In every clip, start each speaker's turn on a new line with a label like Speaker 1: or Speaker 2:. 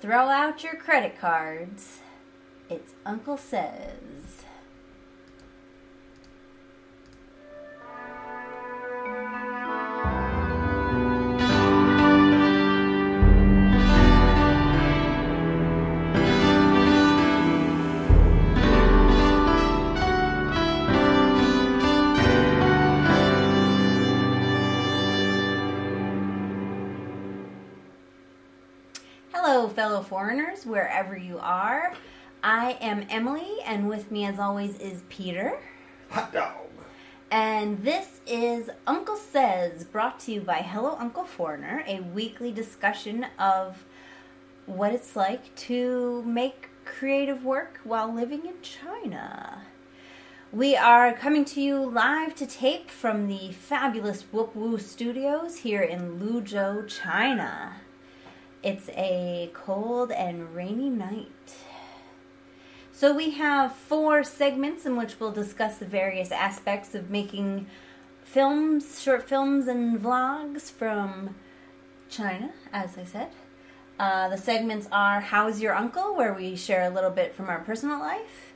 Speaker 1: Throw out your credit cards. It's Uncle Sez. Foreigners, wherever you are. I am Emily, and with me, as always, is Peter.
Speaker 2: Hot dog.
Speaker 1: And this is Uncle Sez, brought to you by Hello Uncle Foreigner, a weekly discussion of what it's like to make creative work while living in China. We are coming to you live to tape from the fabulous Whoop Woo Studios here in Luzhou, China. It's a cold and rainy night. So, we have four segments in which we'll discuss the various aspects of making films, short films, and vlogs from China, as I said. Uh, the segments are How's Your Uncle, where we share a little bit from our personal life.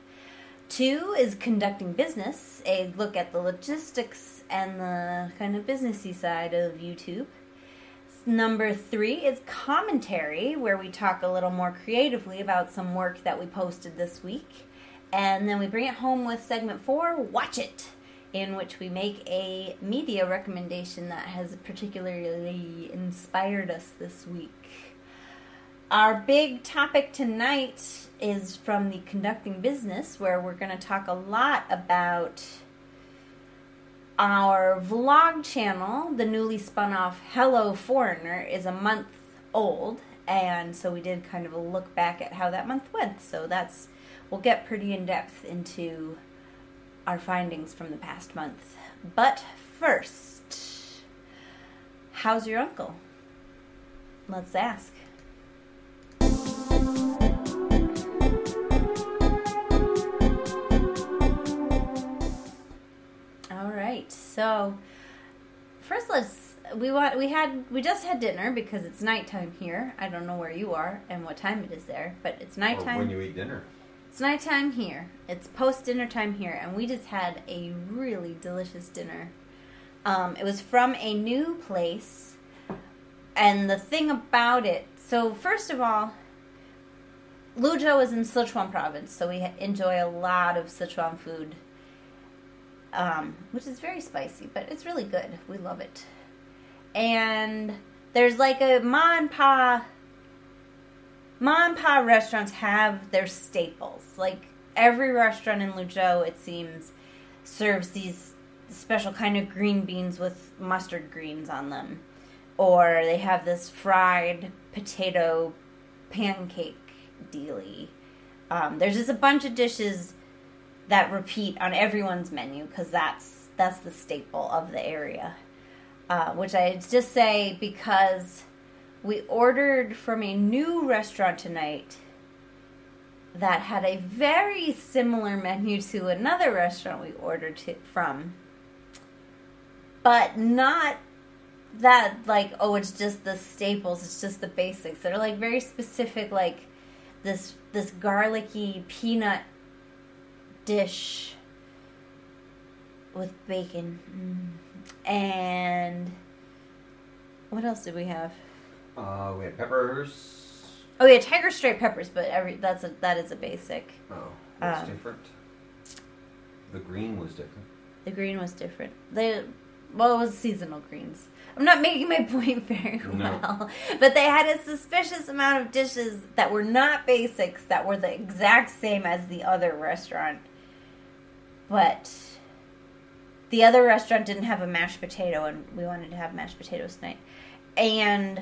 Speaker 1: Two is Conducting Business, a look at the logistics and the kind of businessy side of YouTube. Number three is commentary, where we talk a little more creatively about some work that we posted this week. And then we bring it home with segment four, Watch It, in which we make a media recommendation that has particularly inspired us this week. Our big topic tonight is from the Conducting Business, where we're going to talk a lot about our vlog channel, the newly spun off Hello Foreigner, is a month old, and so we did kind of a look back at how that month went. So that's we'll get pretty in depth into our findings from the past month. But first, how's your uncle? Let's ask. Right. So first, let's we want we had we just had dinner because it's nighttime here. I don't know where you are and what time it is there, but it's
Speaker 2: Or
Speaker 1: nighttime.
Speaker 2: when you eat dinner.
Speaker 1: It's nighttime here. It's post dinner time here, and we just had a really delicious dinner. Um, it was from a new place, and the thing about it. So first of all, Luzhou is in Sichuan province, so we enjoy a lot of Sichuan food, um, which is very spicy, but it's really good. We love it. And there's like a ma and pa Ma and Pa restaurants have their staples. Like every restaurant in Luzhou, it seems, serves these special kind of green beans with mustard greens on them, or they have this fried potato pancake dealy. Um, there's just a bunch of dishes that repeat on everyone's menu because that's that's the staple of the area. Uh, which I just say because we ordered from a new restaurant tonight that had a very similar menu to another restaurant we ordered to, from but not that like oh it's just the staples it's just the basics they're like very specific like this this garlicky peanut dish with bacon and what else did we have
Speaker 2: Uh, we had peppers.
Speaker 1: Oh yeah, tiger stripe peppers, but every that's a that is a basic.
Speaker 2: Oh, what's
Speaker 1: Um,
Speaker 2: different? The green was different.
Speaker 1: The green was different. The well, it was seasonal greens. I'm not making my point very
Speaker 2: No.
Speaker 1: well, but they had a suspicious amount of dishes that were not basics that were the exact same as the other restaurant, but the other restaurant didn't have a mashed potato, and we wanted to have mashed potatoes tonight, and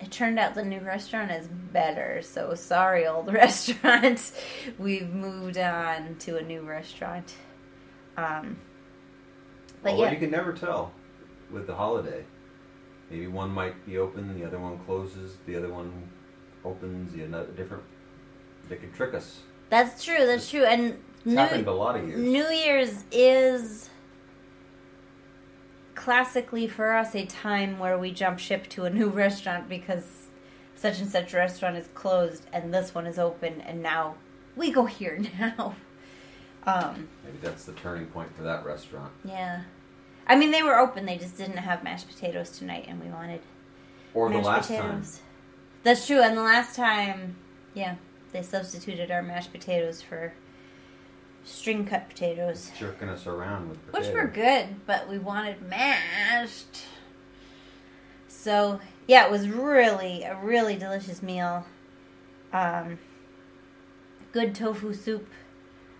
Speaker 1: it turned out the new restaurant is better. So sorry, old restaurant. We've moved on to a new restaurant. Um, but
Speaker 2: Although
Speaker 1: yeah,
Speaker 2: you can never tell with the holiday. Maybe one might be open, the other one closes, the other one opens, the another different. They could trick us.
Speaker 1: that's true. That's true. And
Speaker 2: It's happened
Speaker 1: new,
Speaker 2: a lot of years.
Speaker 1: New Year's is classically for us a time where we jump ship to a new restaurant because such and such restaurant is closed and this one is open and now we go here now. Um,
Speaker 2: Maybe that's the turning point for that restaurant.
Speaker 1: yeah. I mean, they were open. They just didn't have mashed potatoes tonight, and we wanted
Speaker 2: Or the
Speaker 1: mashed
Speaker 2: last
Speaker 1: potatoes. That's true. And the last time, yeah, they substituted our mashed potatoes for string cut potatoes,
Speaker 2: jerking us around with potatoes.
Speaker 1: which were good, but we wanted mashed. So yeah, it was really a really delicious meal. Um, good tofu soup.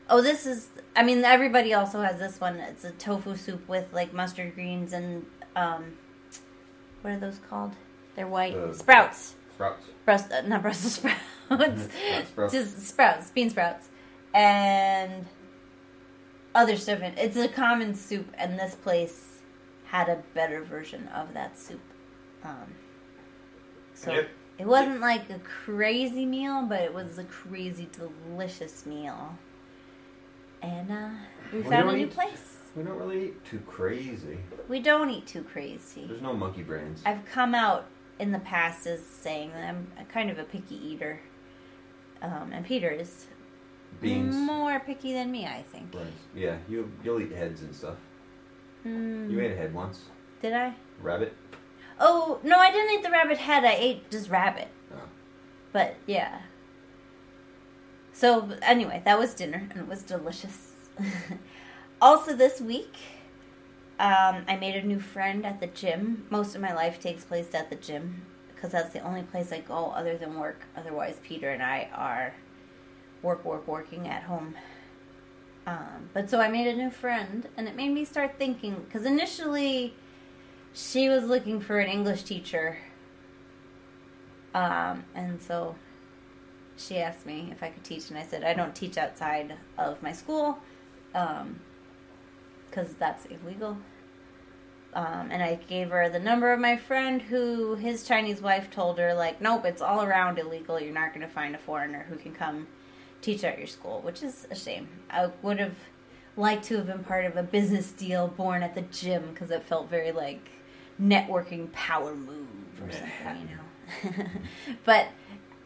Speaker 1: Oh, this is. I mean, everybody also has this one. It's a tofu soup with like mustard greens and um, what are those called? They're white
Speaker 2: Uh,
Speaker 1: sprouts.
Speaker 2: Sprouts.
Speaker 1: Brus- uh, not Brussels sprouts.
Speaker 2: Sprouts.
Speaker 1: Just sprouts, bean sprouts, and other stuff. In. It's a common soup, and this place had a better version of that soup. Um, so
Speaker 2: Yep.
Speaker 1: it wasn't like a crazy meal, but it was a crazy delicious meal. And uh, we
Speaker 2: We
Speaker 1: found a new
Speaker 2: eat-
Speaker 1: place.
Speaker 2: We don't really eat too crazy.
Speaker 1: We don't eat too crazy.
Speaker 2: There's no monkey brains.
Speaker 1: I've come out in the past as saying that I'm kind of a picky eater. Um, and Peter is
Speaker 2: Beans.
Speaker 1: more picky than me, I think.
Speaker 2: Brains. Yeah, you you'll eat heads and stuff.
Speaker 1: Mm,
Speaker 2: You ate a head once.
Speaker 1: did I?
Speaker 2: Rabbit.
Speaker 1: Oh no, I didn't eat the rabbit head. I ate just rabbit.
Speaker 2: Oh.
Speaker 1: But yeah. So anyway, that was dinner, and it was delicious. also, this week, um, I made a new friend at the gym. Most of my life takes place at the gym because that's the only place I go other than work. Otherwise, Peter and I are work, work, working at home. Um, but so I made a new friend, and it made me start thinking because initially she was looking for an English teacher. Um, and so she asked me if I could teach, and I said I don't teach outside of my school because that's illegal. Um, and I gave her the number of my friend who his Chinese wife told her, like, nope, it's all around illegal. You're not going to find a foreigner who can come teach at your school, which is a shame. I would have liked to have been part of a business deal born at the gym because it felt very like networking power move or something, you know. but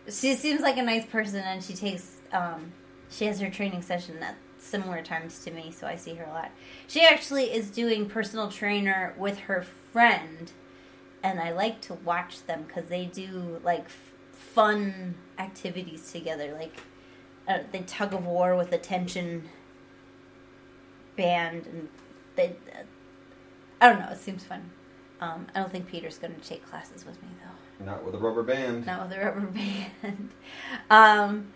Speaker 1: she seems like a nice person, and she takes um, she has her training session at similar times to me, so I see her a lot. She actually is doing personal trainer with her friend, and I like to watch them because they do like f- fun activities together, like uh, they tug of war with the tension band, and they. Uh, I don't know. It seems fun. Um, I don't think Peter's going to take classes with me though
Speaker 2: Not with a rubber band.
Speaker 1: not with a rubber band. um,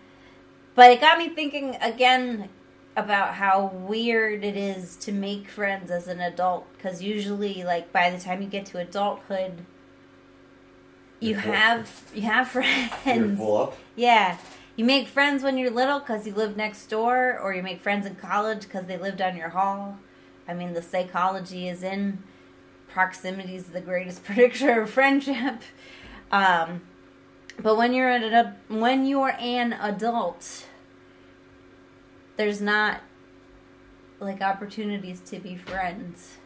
Speaker 1: but it got me thinking again about how weird it is to make friends as an adult because usually, like by the time you get to adulthood, you
Speaker 2: You're full.
Speaker 1: have you have
Speaker 2: You're
Speaker 1: friends.
Speaker 2: full up.
Speaker 1: Yeah. You make friends when you're little because you live next door, or you make friends in college because they live down your hall. I mean, the psychology is in proximity is the greatest predictor of friendship. Um, but when you're an when you're an adult, there's not like opportunities to be friends,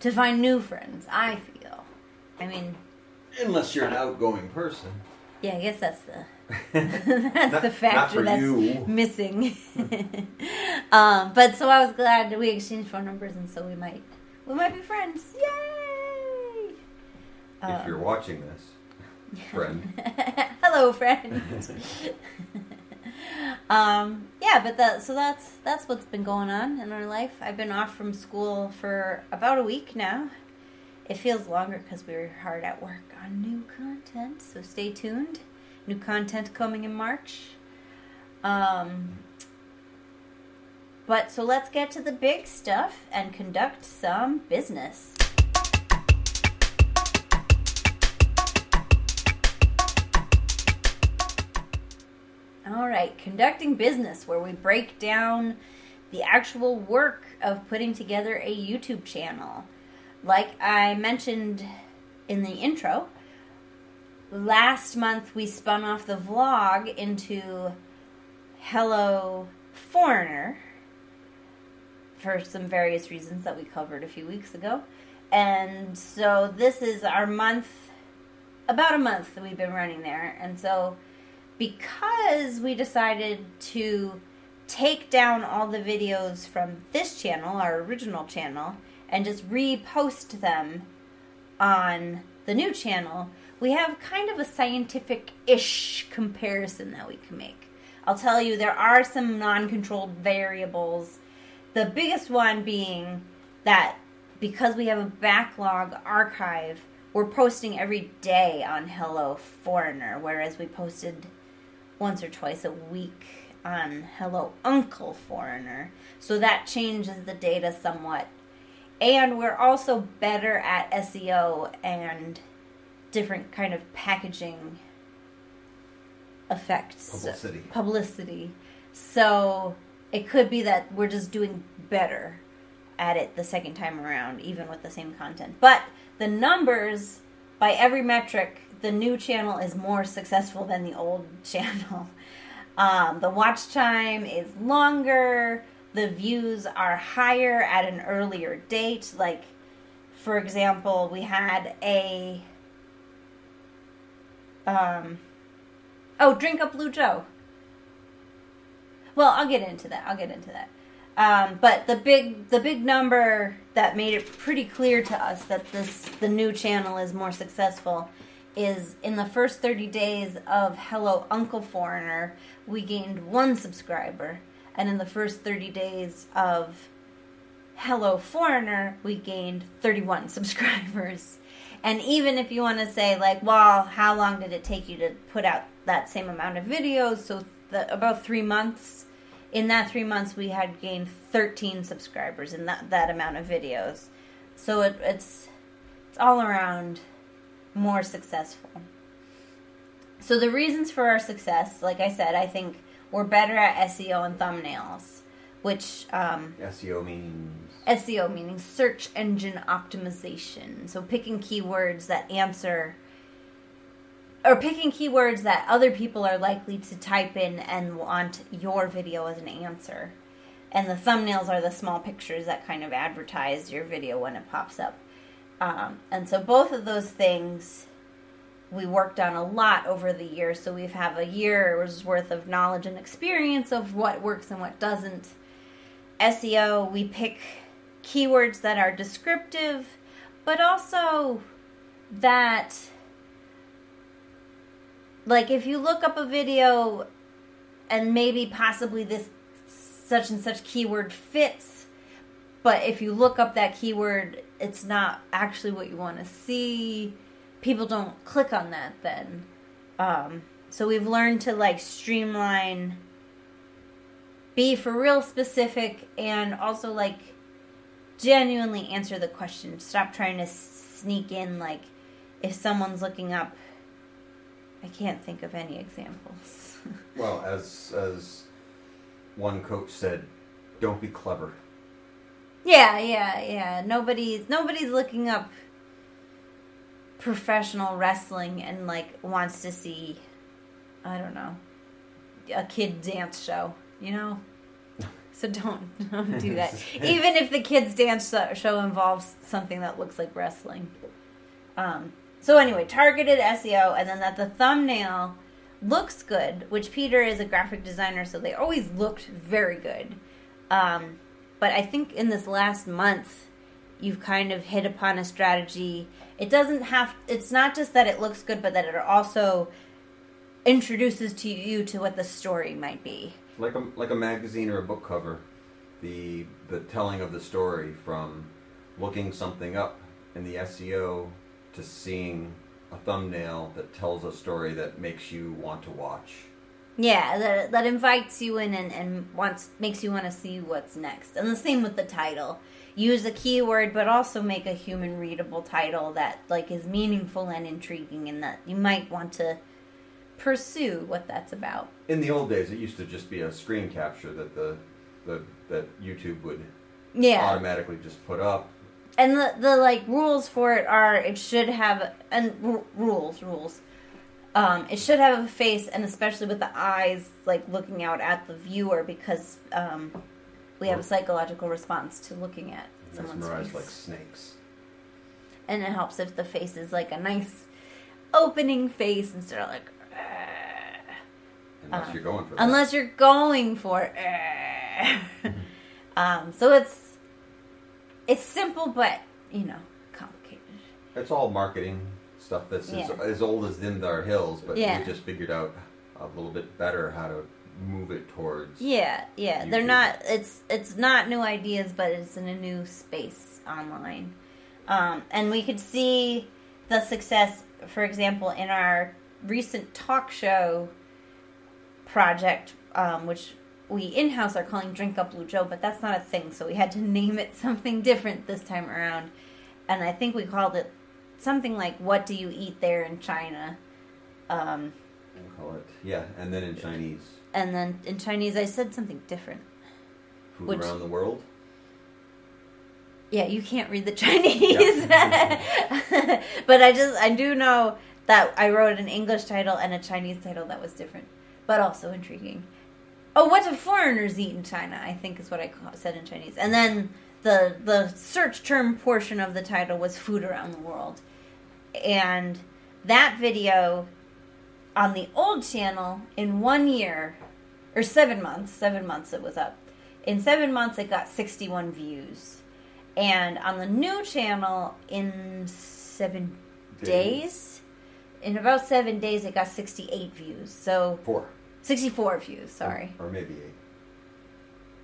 Speaker 1: to find new friends. I feel. I mean,
Speaker 2: Unless you're an outgoing person.
Speaker 1: yeah, I guess that's the that's
Speaker 2: Not-
Speaker 1: the factor that's
Speaker 2: you.
Speaker 1: missing. um, but so I was glad that we exchanged phone numbers, and so we might we might be friends. Yay!
Speaker 2: if you're watching this, friend.
Speaker 1: Hello, friend. um, yeah, but that so that's that's what's been going on in our life. I've been off from school for about a week now. It feels longer because we were hard at work on new content. So stay tuned. New content coming in March. Um, but so let's get to the big stuff and conduct some business. All right, conducting business, where we break down the actual work of putting together a YouTube channel. Like I mentioned in the intro, last month we spun off the vlog into Hello Foreigner for some various reasons that we covered a few weeks ago. And so this is our month about a month that we've been running there, and so because we decided to take down all the videos from this channel, our original channel, and just repost them on the new channel, we have kind of a scientific ish comparison that we can make. I'll tell you, there are some non controlled variables. The biggest one being that because we have a backlog archive, we're posting every day on Hello Foreigner, whereas we posted once or twice a week on Hello Uncle Foreigner. So that changes the data somewhat. And we're also better at SEO and different kind of packaging effects.
Speaker 2: Publicity.
Speaker 1: Publicity. So it could be that we're just doing better at it the second time around, even with the same content. But the numbers, by every metric, the new channel is more successful than the old channel. Um, the watch time is longer. The views are higher at an earlier date. Like, for example, we had a. Um, oh, Drink Up Blue Joe. Well, I'll get into that. I'll get into that. Um, but the big the big number that made it pretty clear to us that this the new channel is more successful is in the first 30 days of Hello Uncle Foreigner, we gained one subscriber. And in the first 30 days of Hello Foreigner, we gained 31 subscribers. And even if you want to say, like, well, how long did it take you to put out that same amount of videos? So, the, about three months. In that three months, we had gained 13 subscribers in that, that amount of videos. So, it, it's, it's all around more successful. So the reasons for our success, like I said, I think we're better at SEO and thumbnails, which um,
Speaker 2: SEO means
Speaker 1: SEO meaning search engine optimization. So picking keywords that answer or picking keywords that other people are likely to type in and want your video as an answer. And the thumbnails are the small pictures that kind of advertise your video when it pops up. Um, and so both of those things we worked on a lot over the years. So we have a year's worth of knowledge and experience of what works and what doesn't. SEO, we pick keywords that are descriptive, but also that, like, if you look up a video and maybe possibly this such and such keyword fits, but if you look up that keyword, it's not actually what you want to see people don't click on that then. Um, so we've learned to like streamline, be for real specific, and also like genuinely answer the question. Stop trying to sneak in like if someone's looking up. I can't think of any examples.
Speaker 2: well, as as one coach said, don't be clever.
Speaker 1: Yeah, yeah, yeah. Nobody's nobody's looking up professional wrestling and like wants to see I don't know a kid dance show, you know? So don't don't do that. Even if the kids dance show involves something that looks like wrestling. Um, so anyway, targeted SEO and then that the thumbnail looks good, which Peter is a graphic designer, so they always looked very good. Um, but I think in this last month, you've kind of hit upon a strategy. It doesn't have, it's not just that it looks good, but that it also introduces to you to what the story might be.
Speaker 2: Like a, like a magazine or a book cover, the, the telling of the story from looking something up in the SEO to seeing a thumbnail that tells a story that makes you want to watch.
Speaker 1: Yeah, that, that invites you in and, and wants makes you want to see what's next. And the same with the title use a keyword but also make a human readable title that like is meaningful and intriguing and that you might want to pursue what that's about.
Speaker 2: In the old days it used to just be a screen capture that the, the that YouTube would
Speaker 1: yeah.
Speaker 2: automatically just put up.
Speaker 1: And the the like rules for it are it should have and r- rules rules um, it should have a face and especially with the eyes like looking out at the viewer because um, we have a psychological response to looking at someone's face.
Speaker 2: like snakes.
Speaker 1: And it helps if the face is like a nice opening face instead of like. "Eh."
Speaker 2: Unless
Speaker 1: Um,
Speaker 2: you're going for that.
Speaker 1: unless you're going for eh. um so it's it's simple but you know complicated
Speaker 2: It's all marketing stuff that's
Speaker 1: Yeah.
Speaker 2: as, as old as them are hills, but
Speaker 1: Yeah.
Speaker 2: we just figured out a little bit better how to move it towards.
Speaker 1: yeah yeah they're not it's it's not new ideas but it's in a new space online um and we could see the success for example in our recent talk show project um which we in-house are calling drink up blue joe but that's not a thing so we had to name it something different this time around. And i think we called it something like what do you eat there in china? Um
Speaker 2: call it yeah, and then in Chinese,
Speaker 1: and then in chinese i said something different.
Speaker 2: Food
Speaker 1: Which-
Speaker 2: around the world.
Speaker 1: Yeah, you can't read the Chinese. but I just I do know that I wrote an English title and a Chinese title that was different, but also intriguing. Oh, what do foreigners eat in China? I think is what I said in Chinese. And then the the search term portion of the title was food around the world. And that video on the old channel in 1 year or 7 months, 7 months it was up. In 7 months it got 61 views. And on the new channel, in seven days, in about seven days, it got 68 views. So
Speaker 2: Four.
Speaker 1: 64 views, sorry.
Speaker 2: Or, or maybe eight.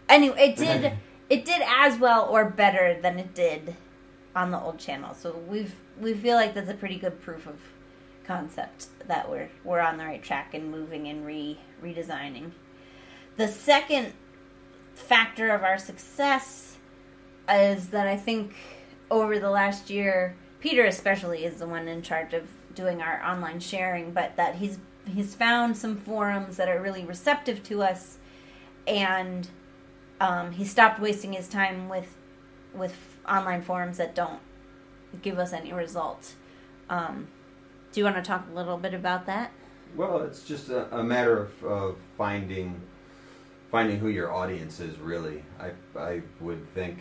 Speaker 1: Anyway, it did it did as well or better than it did on the old channel. So we've we feel like that's a pretty good proof of concept that we're we're on the right track and moving and re redesigning. The second factor of our success is that I think over the last year, Peter especially is the one in charge of doing our online sharing, but that he's he's found some forums that are really receptive to us, and um, he stopped wasting his time with with online forums that don't give us any result. Um, do you want to talk a little bit about that?
Speaker 2: Well, it's just a, a matter of, of finding finding who your audience is. Really, I I would think,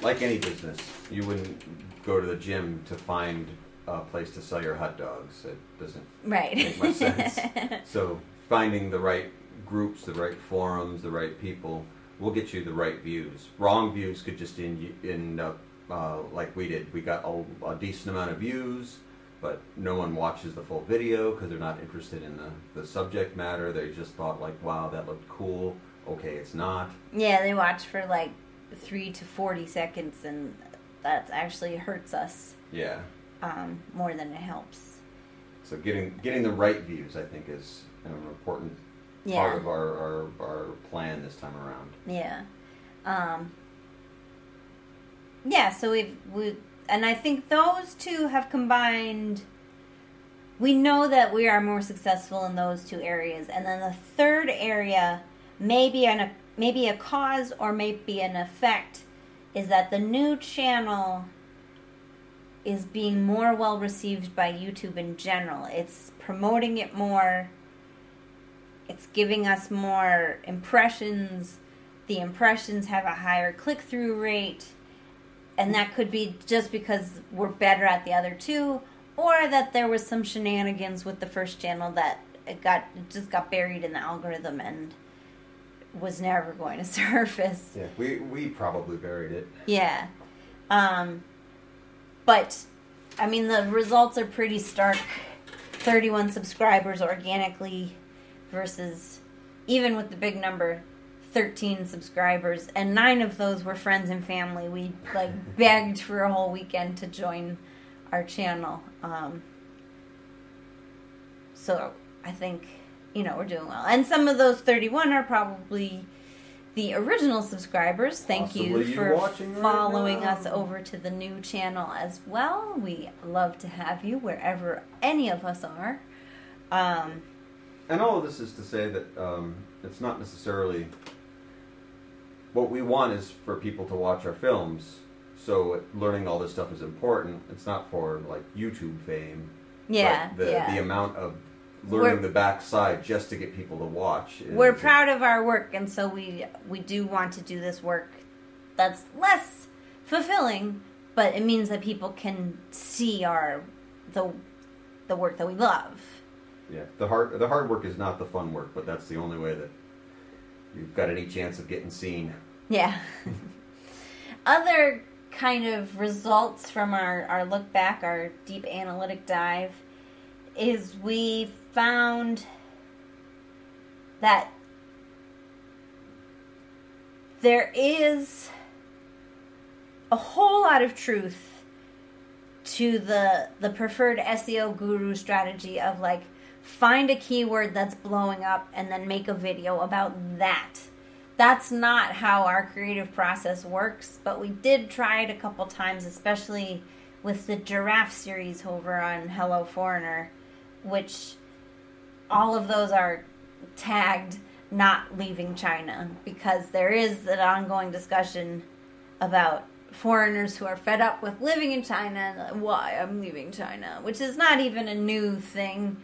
Speaker 2: like any business, you wouldn't go to the gym to find a place to sell your hot dogs. It doesn't
Speaker 1: Right.
Speaker 2: Make much sense. So finding the right groups, the right forums, the right people will get you the right views. Wrong views could just end, end up uh, like we did. We got a, a decent amount of views, but no one watches the full video because they're not interested in the, the subject matter. They just thought like, wow, that looked cool. Okay, it's not.
Speaker 1: yeah, they watch for like three to forty seconds, and that actually hurts us
Speaker 2: Yeah.
Speaker 1: Um, more than it helps.
Speaker 2: So getting getting the right views, I think, is an important
Speaker 1: Yeah.
Speaker 2: part of our, our, our plan this time around.
Speaker 1: Yeah. Um, yeah, so we've we and I think those two have combined we know that we are more successful in those two areas. And then the third area maybe an maybe a cause or maybe an effect is that the new channel is being more well received by YouTube in general. It's promoting it more. It's giving us more impressions. The impressions have a higher click through rate. And that could be just because we're better at the other two, or that there was some shenanigans with the first channel that it got it just got buried in the algorithm and was never going to surface.
Speaker 2: Yeah, we, we probably buried it.
Speaker 1: Yeah. Um, but, I mean, the results are pretty stark 31 subscribers organically versus, even with the big number, 13 subscribers. And nine of those were friends and family. We, like, begged for a whole weekend to join our channel. Um, so, I think, you know, we're doing well. And some of those 31 are probably the original subscribers. Thank you
Speaker 2: Possibly you
Speaker 1: for
Speaker 2: watching right
Speaker 1: following us over to the new channel as well. We love to have you wherever any of us are. Um,
Speaker 2: And all of this is to say that um, it's not necessarily what we want is for people to watch our films. So learning all this stuff is important. It's not for like YouTube fame.
Speaker 1: yeah,
Speaker 2: the,
Speaker 1: yeah.
Speaker 2: the amount of learning
Speaker 1: We're-
Speaker 2: the backside just to get people to watch.
Speaker 1: We're proud of our work, and so we we do want to do this work that's less fulfilling, but it means that people can see our the the work that we love.
Speaker 2: Yeah, the hard the hard work is not the fun work, but that's the only way that you've got any chance of getting seen.
Speaker 1: Yeah. Other kind of results from our, our look back, our deep analytic dive, is we found that there is a whole lot of truth to the the preferred SEO guru strategy of like find a keyword that's blowing up and then make a video about that. That's not how our creative process works, but we did try it a couple times, especially with the giraffe series over on Hello Foreigner, which all of those are tagged not leaving China because there is an ongoing discussion about foreigners who are fed up with living in China and why I'm leaving China, which is not even a new thing.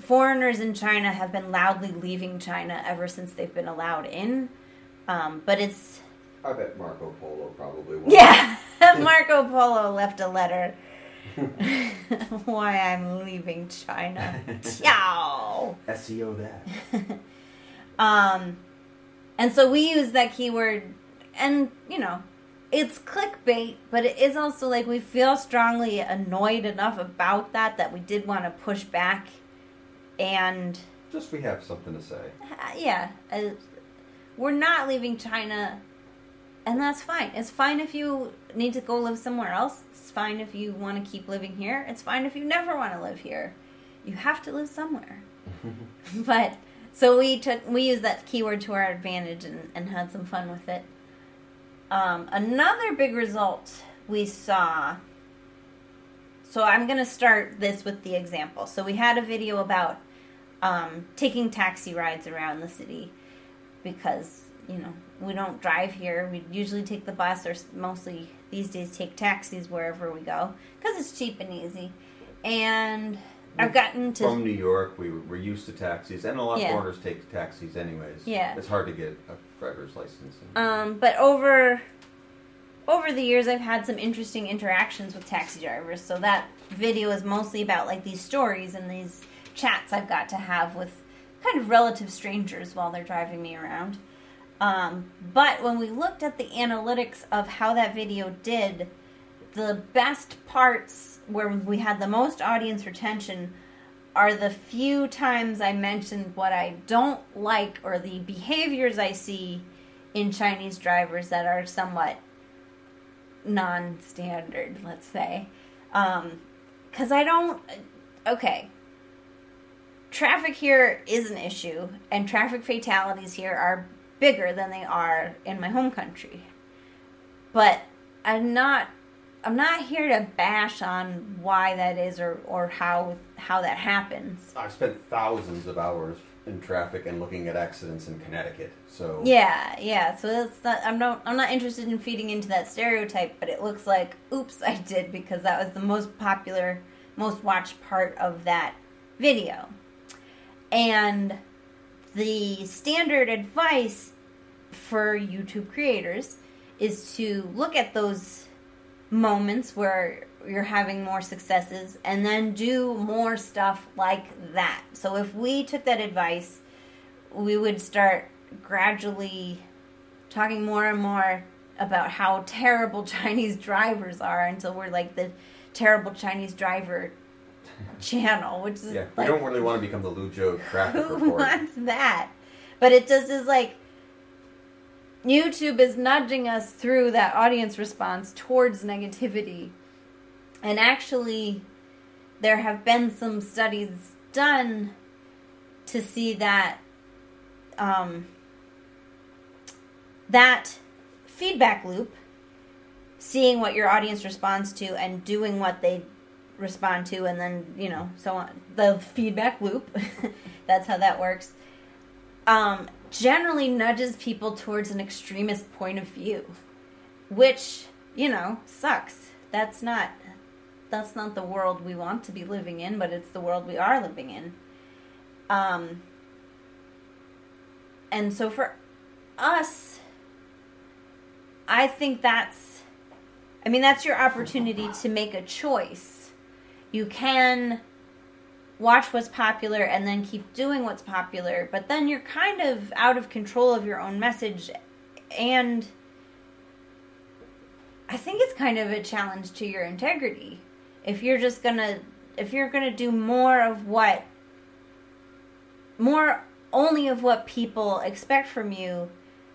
Speaker 1: Foreigners in China have been loudly leaving China ever since they've been allowed in. Um, but it's.
Speaker 2: I bet Marco Polo probably will.
Speaker 1: Yeah! Marco Polo left a letter. why I'm leaving China. Ciao!
Speaker 2: SEO that.
Speaker 1: Um, and so we use that keyword, and you know, it's clickbait, but it is also like we feel strongly annoyed enough about that that we did want to push back, and
Speaker 2: Just we have something to say.
Speaker 1: uh, yeah, uh, we're not leaving China, and that's fine. It's fine if you need to go live somewhere else. It's fine if you want to keep living here. It's fine if you never want to live here. You have to live somewhere. but so we took we used that keyword to our advantage and, and had some fun with it. Um, another big result we saw. So I'm gonna start this with the example. So we had a video about um, taking taxi rides around the city because you know we don't drive here. We usually take the bus, or mostly these days take taxis wherever we go because it's cheap and easy. And I've gotten to
Speaker 2: From New York, we we're used to taxis, and a lot
Speaker 1: Yeah.
Speaker 2: of foreigners take taxis anyways.
Speaker 1: Yeah.
Speaker 2: It's hard to get a driver's license.
Speaker 1: Um, but over over the years, I've had some interesting interactions with taxi drivers. So that video is mostly about like these stories and these chats I've got to have with kind of relative strangers while they're driving me around. Um, but when we looked at the analytics of how that video did, the best parts where we had the most audience retention are the few times I mentioned what I don't like or the behaviors I see in Chinese drivers that are somewhat non standard, let's say. Because I don't. Okay. Traffic here is an issue, and traffic fatalities here are bigger than they are in my home country. But I'm not I'm not here to bash on why that is or, or how how that happens.
Speaker 2: I've spent thousands of hours in traffic and looking at accidents in Connecticut. So
Speaker 1: Yeah, yeah. So that's not I'm not I'm not interested in feeding into that stereotype, but it looks like oops, I did because that was the most popular, most watched part of that video. And the standard advice for YouTube creators is to look at those moments where you're having more successes and then do more stuff like that. So if we took that advice, we would start gradually talking more and more about how terrible Chinese drivers are until we're like the terrible Chinese driver channel, which is
Speaker 2: yeah,
Speaker 1: like,
Speaker 2: we don't really want to become the Luzhou traffic
Speaker 1: who
Speaker 2: report.
Speaker 1: wants that? But it just is like YouTube is nudging us through that audience response towards negativity. And actually, there have been some studies done to see that um, that feedback loop, seeing what your audience responds to and doing what they respond to, and then you know so on. The feedback loop, that's how that works. Um, generally nudges people towards an extremist point of view, which you know sucks. That's not that's not the world we want to be living in, but it's the world we are living in. Um, and so for us, I think that's, I mean, that's your opportunity to make a choice. You can watch what's popular and then keep doing what's popular, but then you're kind of out of control of your own message and I think it's kind of a challenge to your integrity. If you're just to if you're to do more of what more only of what people expect from you,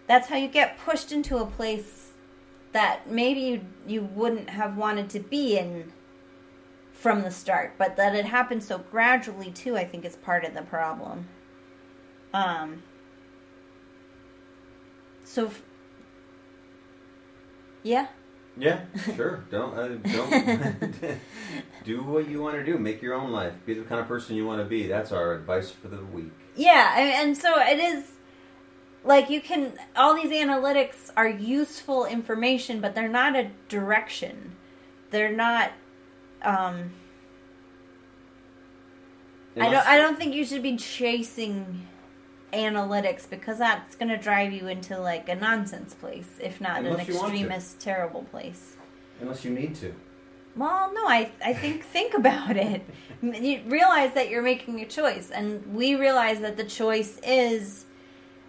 Speaker 1: that's how you get pushed into a place that maybe you you wouldn't have wanted to be in from the start, but that it happened so gradually too, I think is part of the problem. Um so f- yeah.
Speaker 2: Yeah, sure. Don't uh, don't do what you want to do. Make your own life. Be the kind of person you want to be. That's our advice for the week.
Speaker 1: Yeah, and, and so it is like you can all these analytics are useful information, but they're not a direction. They're not um I don't I don't think you should be chasing analytics because that's going to drive you into like a nonsense place, if not an extremist terrible place.
Speaker 2: unless you need to.
Speaker 1: Well, no, I I think think about it. You realize that you're making a choice, and we realize that the choice is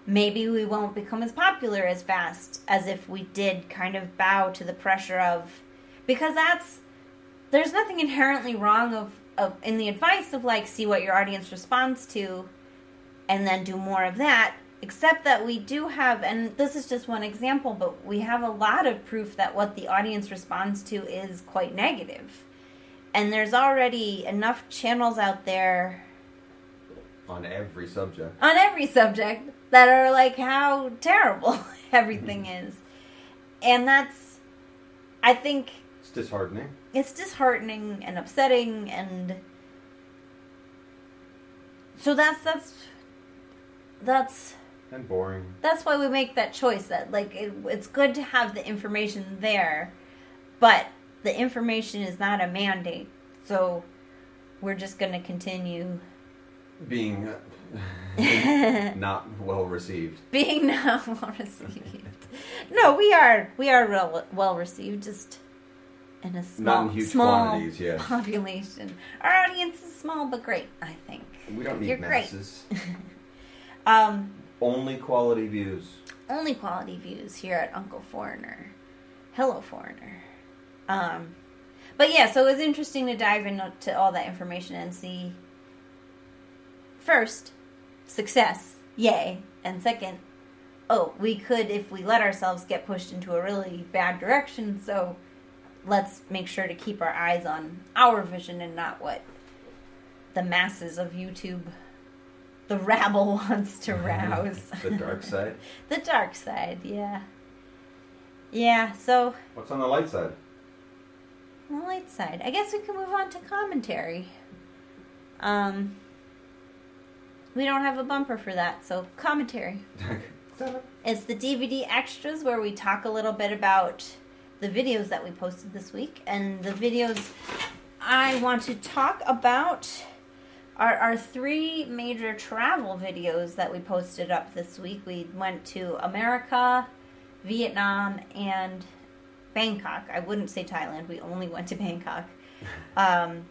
Speaker 1: maybe we won't become as popular as fast as if we did kind of bow to the pressure of because that's there's nothing inherently wrong of, of in the advice of like see what your audience responds to and then do more of that except that we do have and this is just one example but we have a lot of proof that what the audience responds to is quite negative. negative and there's already enough channels out there
Speaker 2: On every subject.
Speaker 1: on every subject that are like how terrible everything mm-hmm. is and that's i think
Speaker 2: It's disheartening.
Speaker 1: It's disheartening and upsetting and so that's that's that's
Speaker 2: And boring.
Speaker 1: that's why we make that choice that like it, it's good to have the information there but the information is not a mandate so we're just going to continue
Speaker 2: Being uh, not well received.
Speaker 1: being not well received no we are we are real, well received just in a small
Speaker 2: Not in huge
Speaker 1: small
Speaker 2: quantities, yeah.
Speaker 1: population our audience is small but great i think
Speaker 2: We don't need
Speaker 1: You're great.
Speaker 2: masses.
Speaker 1: um
Speaker 2: Only quality views.
Speaker 1: only quality views here at Uncle Foreigner. Hello, Foreigner. Um, but yeah, so it was interesting to dive into all that information and see first success, yay, and second, oh, we could if we let ourselves get pushed into a really bad direction. So let's make sure to keep our eyes on our vision and not what the masses of YouTube. The rabble wants to rouse.
Speaker 2: the dark side.
Speaker 1: The dark side, yeah. Yeah, so
Speaker 2: What's on the light side?
Speaker 1: the light side. I guess we can move on to commentary. Um we don't have a bumper for that, so commentary. It's the DVD extras where we talk a little bit about the videos that we posted this week. And the videos I want to talk about are our three major travel videos that we posted up this week. We went to America, Vietnam, and Bangkok. I wouldn't say Thailand, we only went to Bangkok. Um,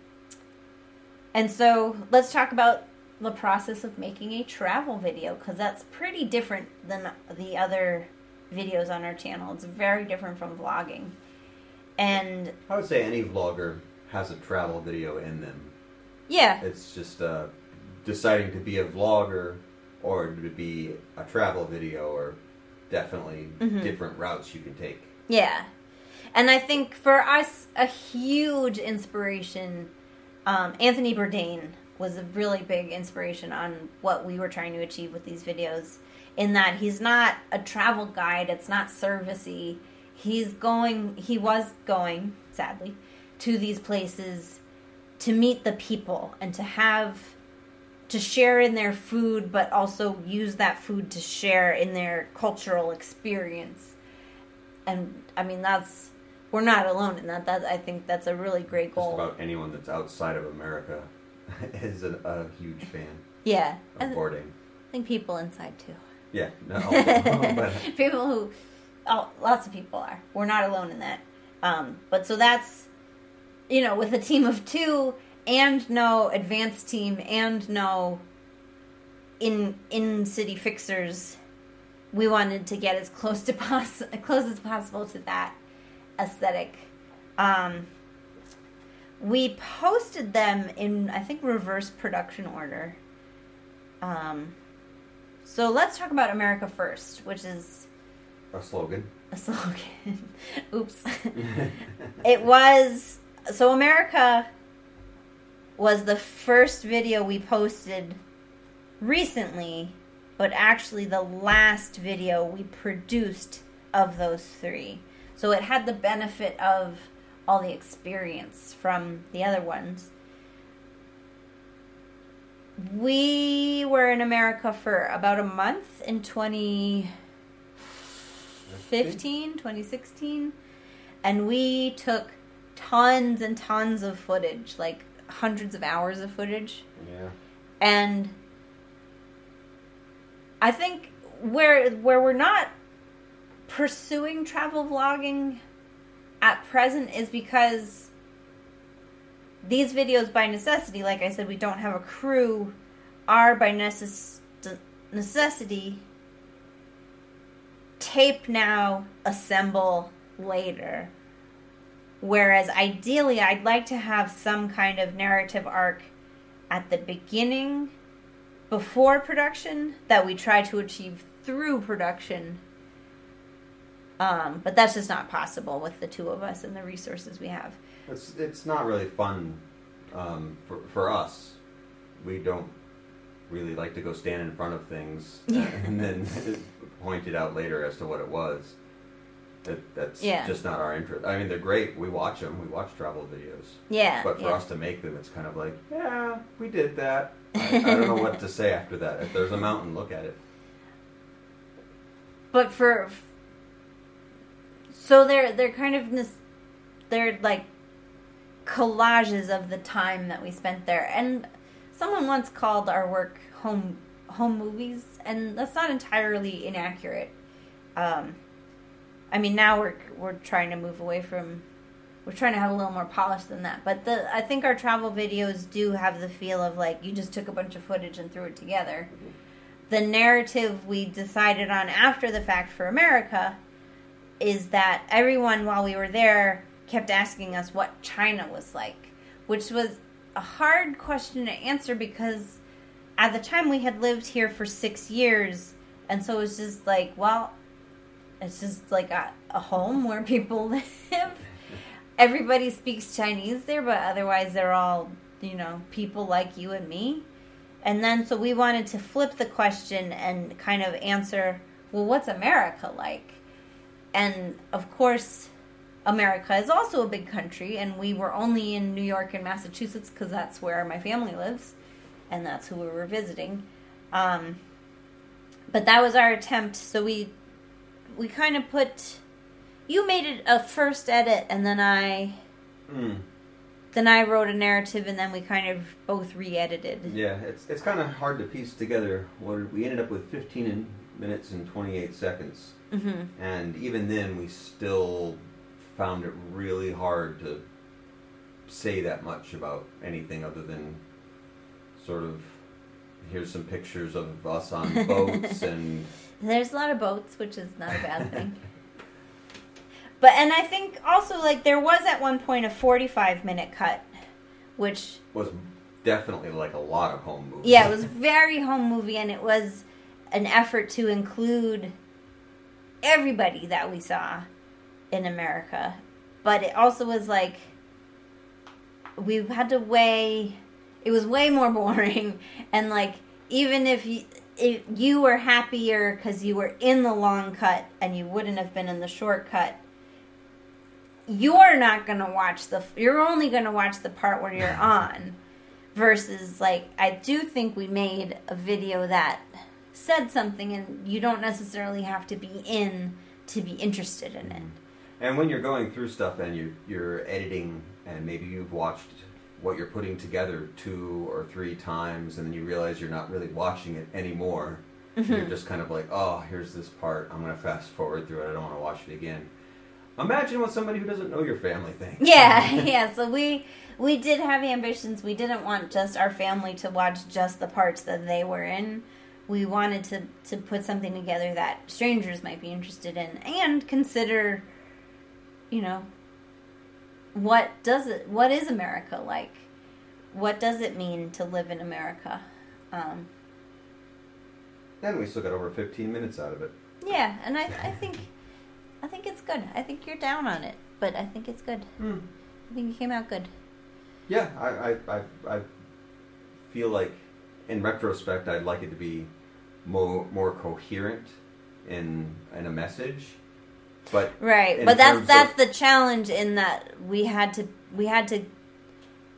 Speaker 1: and so let's talk about the process of making a travel video because that's pretty different than the other videos on our channel. It's very different from vlogging. And
Speaker 2: I would say any vlogger has a travel video in them.
Speaker 1: yeah,
Speaker 2: It's just uh, deciding to be a vlogger or to be a travel video or definitely
Speaker 1: Mhm.
Speaker 2: different routes you can take.
Speaker 1: Yeah. And I think for us, a huge inspiration, um, Anthony Bourdain was a really big inspiration on what we were trying to achieve with these videos. In that he's not a travel guide, it's not servicey. He's going, he was going, sadly, to these places to meet the people and to have to share in their food but also use that food to share in their cultural experience. And i mean that's we're not alone in that. That i think that's a really great
Speaker 2: Just
Speaker 1: goal.
Speaker 2: about anyone that's outside of America is a, a huge fan
Speaker 1: yeah.
Speaker 2: of Bourdain.
Speaker 1: i think people inside too
Speaker 2: Yeah, no, but
Speaker 1: people who oh lots of people are we're not alone in that um but so that's you know with a team of two and no advanced team and no in in city fixers. We wanted to get as close to pos- close as possible to that aesthetic. Um, we posted them in I think reverse production order. Um, so let's talk about America first, which is
Speaker 2: A slogan.
Speaker 1: a slogan. Oops. it was so America was the first video we posted recently, but actually the last video we produced of those three. So it had the benefit of all the experience from the other ones. We were in America for about a month in 2015, 2016, and we took tons and tons of footage, like hundreds of hours of footage.
Speaker 2: Yeah.
Speaker 1: And I think where where we're not pursuing travel vlogging at present is because these videos by necessity, like I said, we don't have a crew, are by necess- necessity tape now, assemble later. Whereas ideally, I'd like to have some kind of narrative arc at the beginning, before production, that we try to achieve through production. Um, but that's just not possible with the two of us and the resources we have.
Speaker 2: It's it's not really fun um, for for us. We don't really like to go stand in front of things and then point it out later as to what it was. That that's
Speaker 1: Yeah.
Speaker 2: just not our interest. I mean, they're great. We watch them. We watch travel videos.
Speaker 1: Yeah.
Speaker 2: But for
Speaker 1: yeah.
Speaker 2: us to make them, it's kind of like, yeah, we did that. I, I don't know what to say after that. If there's a mountain, look at it.
Speaker 1: but for so they're they're kind of this they're like collages of the time that we spent there. And someone once called our work home home movies and that's not entirely inaccurate. Um i mean now we're we're trying to move away from we're trying to have a little more polish than that. But the i think our travel videos do have the feel of like you just took a bunch of footage and threw it together. The narrative we decided on after the fact for America is that everyone while we were there kept asking us what China was like, which was a hard question to answer because at the time we had lived here for six years, and so it was just like, well, it's just like a, a home where people live. Everybody speaks Chinese there, but otherwise they're all, you know, people like you and me. And then so we wanted to flip the question and kind of answer, well, what's America like? And of course, America is also a big country, and we were only in New York and Massachusetts because that's where my family lives, and that's who we were visiting. Um, but that was our attempt. So we we kind of put you made it a first edit, and then I
Speaker 2: Mm.
Speaker 1: then I wrote a narrative, and then we kind of both re-edited.
Speaker 2: Yeah, it's it's kind of hard to piece together. What we ended up with 15 minutes and 28 seconds,
Speaker 1: hmm
Speaker 2: and even then, we still found it really hard to say that much about anything other than sort of here's some pictures of us on boats and
Speaker 1: There's a lot of boats, which is not a bad thing. But and I think also like there was at one point a 45 minute cut, which
Speaker 2: was definitely like a lot of home movies.
Speaker 1: yeah, it was very home movie and it was an effort to include everybody that we saw in America. But it also was like we had to weigh it was way more boring. And like even if you if you were happier because you were in the long cut and you wouldn't have been in the short cut you're not gonna watch the you're only gonna watch the part where you're on. Versus like i do think we made a video that said something and you don't necessarily have to be in to be interested in it
Speaker 2: And when you're going through stuff and you're, you're editing, and maybe you've watched what you're putting together two or three times, and then you realize you're not really watching it anymore, mm-hmm. you're just kind of like, oh, here's this part. I'm going to fast forward through it. I don't want to watch it again. Imagine what somebody who doesn't know your family thinks.
Speaker 1: Yeah, yeah. So we we did have ambitions. We didn't want just our family to watch just the parts that they were in. We wanted to to put something together that strangers might be interested in and consider you know what does it what is America like? What does it mean to live in America? Um,
Speaker 2: And we still got over 15 minutes out of it.
Speaker 1: yeah, and I I think I think it's good. I think you're down on it, but I think it's good.
Speaker 2: Hmm.
Speaker 1: I think it came out good.
Speaker 2: Yeah, I, I, I, I feel like in retrospect, I'd like it to be more, more coherent in, in a message. But
Speaker 1: Right, but that's that's
Speaker 2: of-
Speaker 1: the challenge in that we had to we had to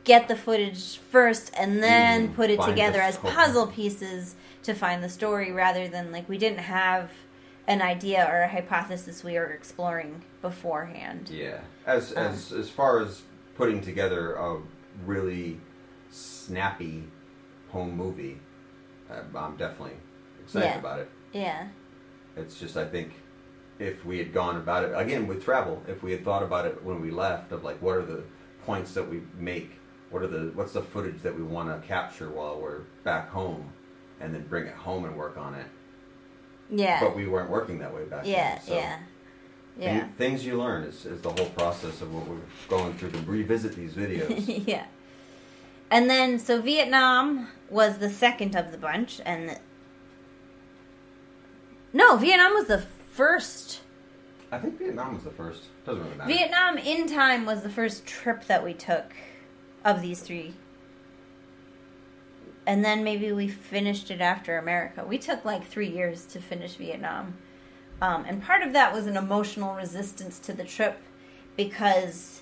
Speaker 1: get the footage first and then
Speaker 2: Mhm,
Speaker 1: put it together as puzzle pieces to find the story rather than like we didn't have an idea or a hypothesis we were exploring beforehand.
Speaker 2: Yeah, as
Speaker 1: Um.
Speaker 2: as as far as putting together a really snappy home movie, I'm definitely excited
Speaker 1: Yeah.
Speaker 2: about it.
Speaker 1: Yeah.
Speaker 2: It's just I think if we had gone about it again with travel, if we had thought about it when we left of like what are the points that we make, what are the what's the footage that we want to capture while we're back home, and then bring it home and work on it.
Speaker 1: Yeah.
Speaker 2: But we weren't working that way back
Speaker 1: yeah,
Speaker 2: then. So
Speaker 1: yeah. Yeah.
Speaker 2: things you learn is, is the whole process of what we're going through to revisit these videos.
Speaker 1: yeah. And then, so Vietnam was the second of the bunch, and no, Vietnam was the first.
Speaker 2: I think Vietnam was the first. Doesn't really matter.
Speaker 1: Vietnam in time was the first trip that we took of these three. And then maybe we finished it after America. We took like three years to finish Vietnam. Um, and part of that was an emotional resistance to the trip because